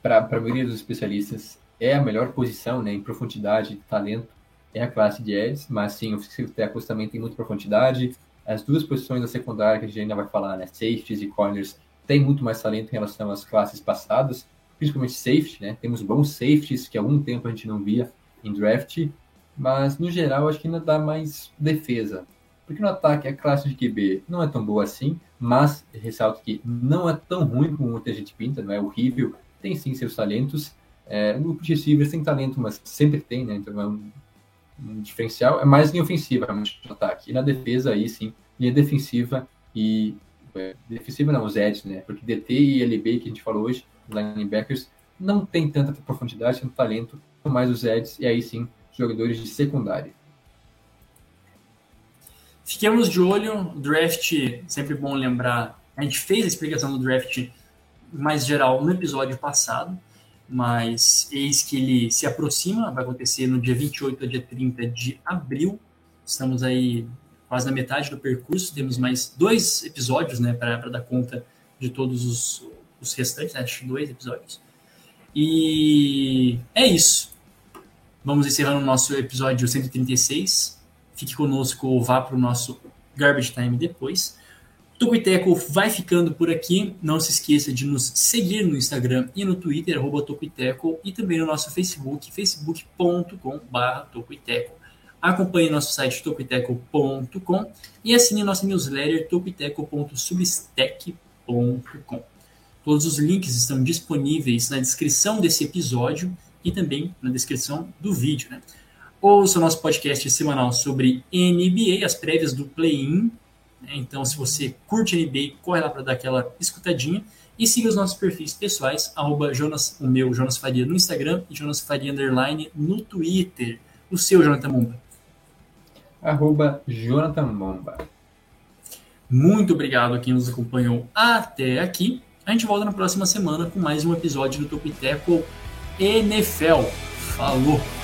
Para a maioria dos especialistas, é a melhor posição né, em profundidade, talento, é a classe de Eds, mas sim, o offensive tackles também tem muita profundidade, as duas posições da secundária que a gente ainda vai falar, né, safeties e corners, tem muito mais talento em relação às classes passadas, principalmente safety, né? Temos bons safeties que há algum tempo a gente não via em draft, mas no geral acho que ainda dá mais defesa. Porque no ataque a classe de QB não é tão boa assim, mas ressalto que não é tão ruim como muita gente pinta, não é horrível, tem sim seus talentos. É, o grupo de receivers tem talento, mas sempre tem, né? Então é um um diferencial é mais linha ofensiva, realmente, no ataque. E na defesa, aí sim, linha defensiva e. É, defensiva não, os edges, né? Porque DT e LB, que a gente falou hoje, linebackers, não tem tanta profundidade, tanto talento, mais os edges, e aí sim, jogadores de secundária. Fiquemos de olho, draft, sempre bom lembrar, a gente fez a explicação do draft mais geral no episódio passado, mas eis que ele se aproxima, vai acontecer no dia 28 a dia 30 de abril. Estamos aí quase na metade do percurso, temos mais dois episódios né, para dar conta de todos os, os restantes, né, acho dois episódios. E é isso. Vamos encerrando o nosso episódio 136. Fique conosco, vá para o nosso Garbage Time depois. Tocoiteco vai ficando por aqui. Não se esqueça de nos seguir no Instagram e no Twitter, arroba e também no nosso Facebook, facebook.com.br Tocoiteco. Acompanhe nosso site tocoiteco.com e assine nossa newsletter tocoiteco.substack.com. Todos os links estão disponíveis na descrição desse episódio e também na descrição do vídeo. Né? Ouça o nosso podcast semanal sobre NBA, as prévias do play-in? Então, se você curte NBA, corre lá para dar aquela escutadinha. E siga os nossos perfis pessoais, arroba Jonas, o meu, Jonas Faria, no Instagram e Jonas Faria Underline no Twitter. O seu, Jonathan Momba. Arroba Jonathan Momba. Muito obrigado a quem nos acompanhou até aqui. A gente volta na próxima semana com mais um episódio do Topiteco NFL. Falou!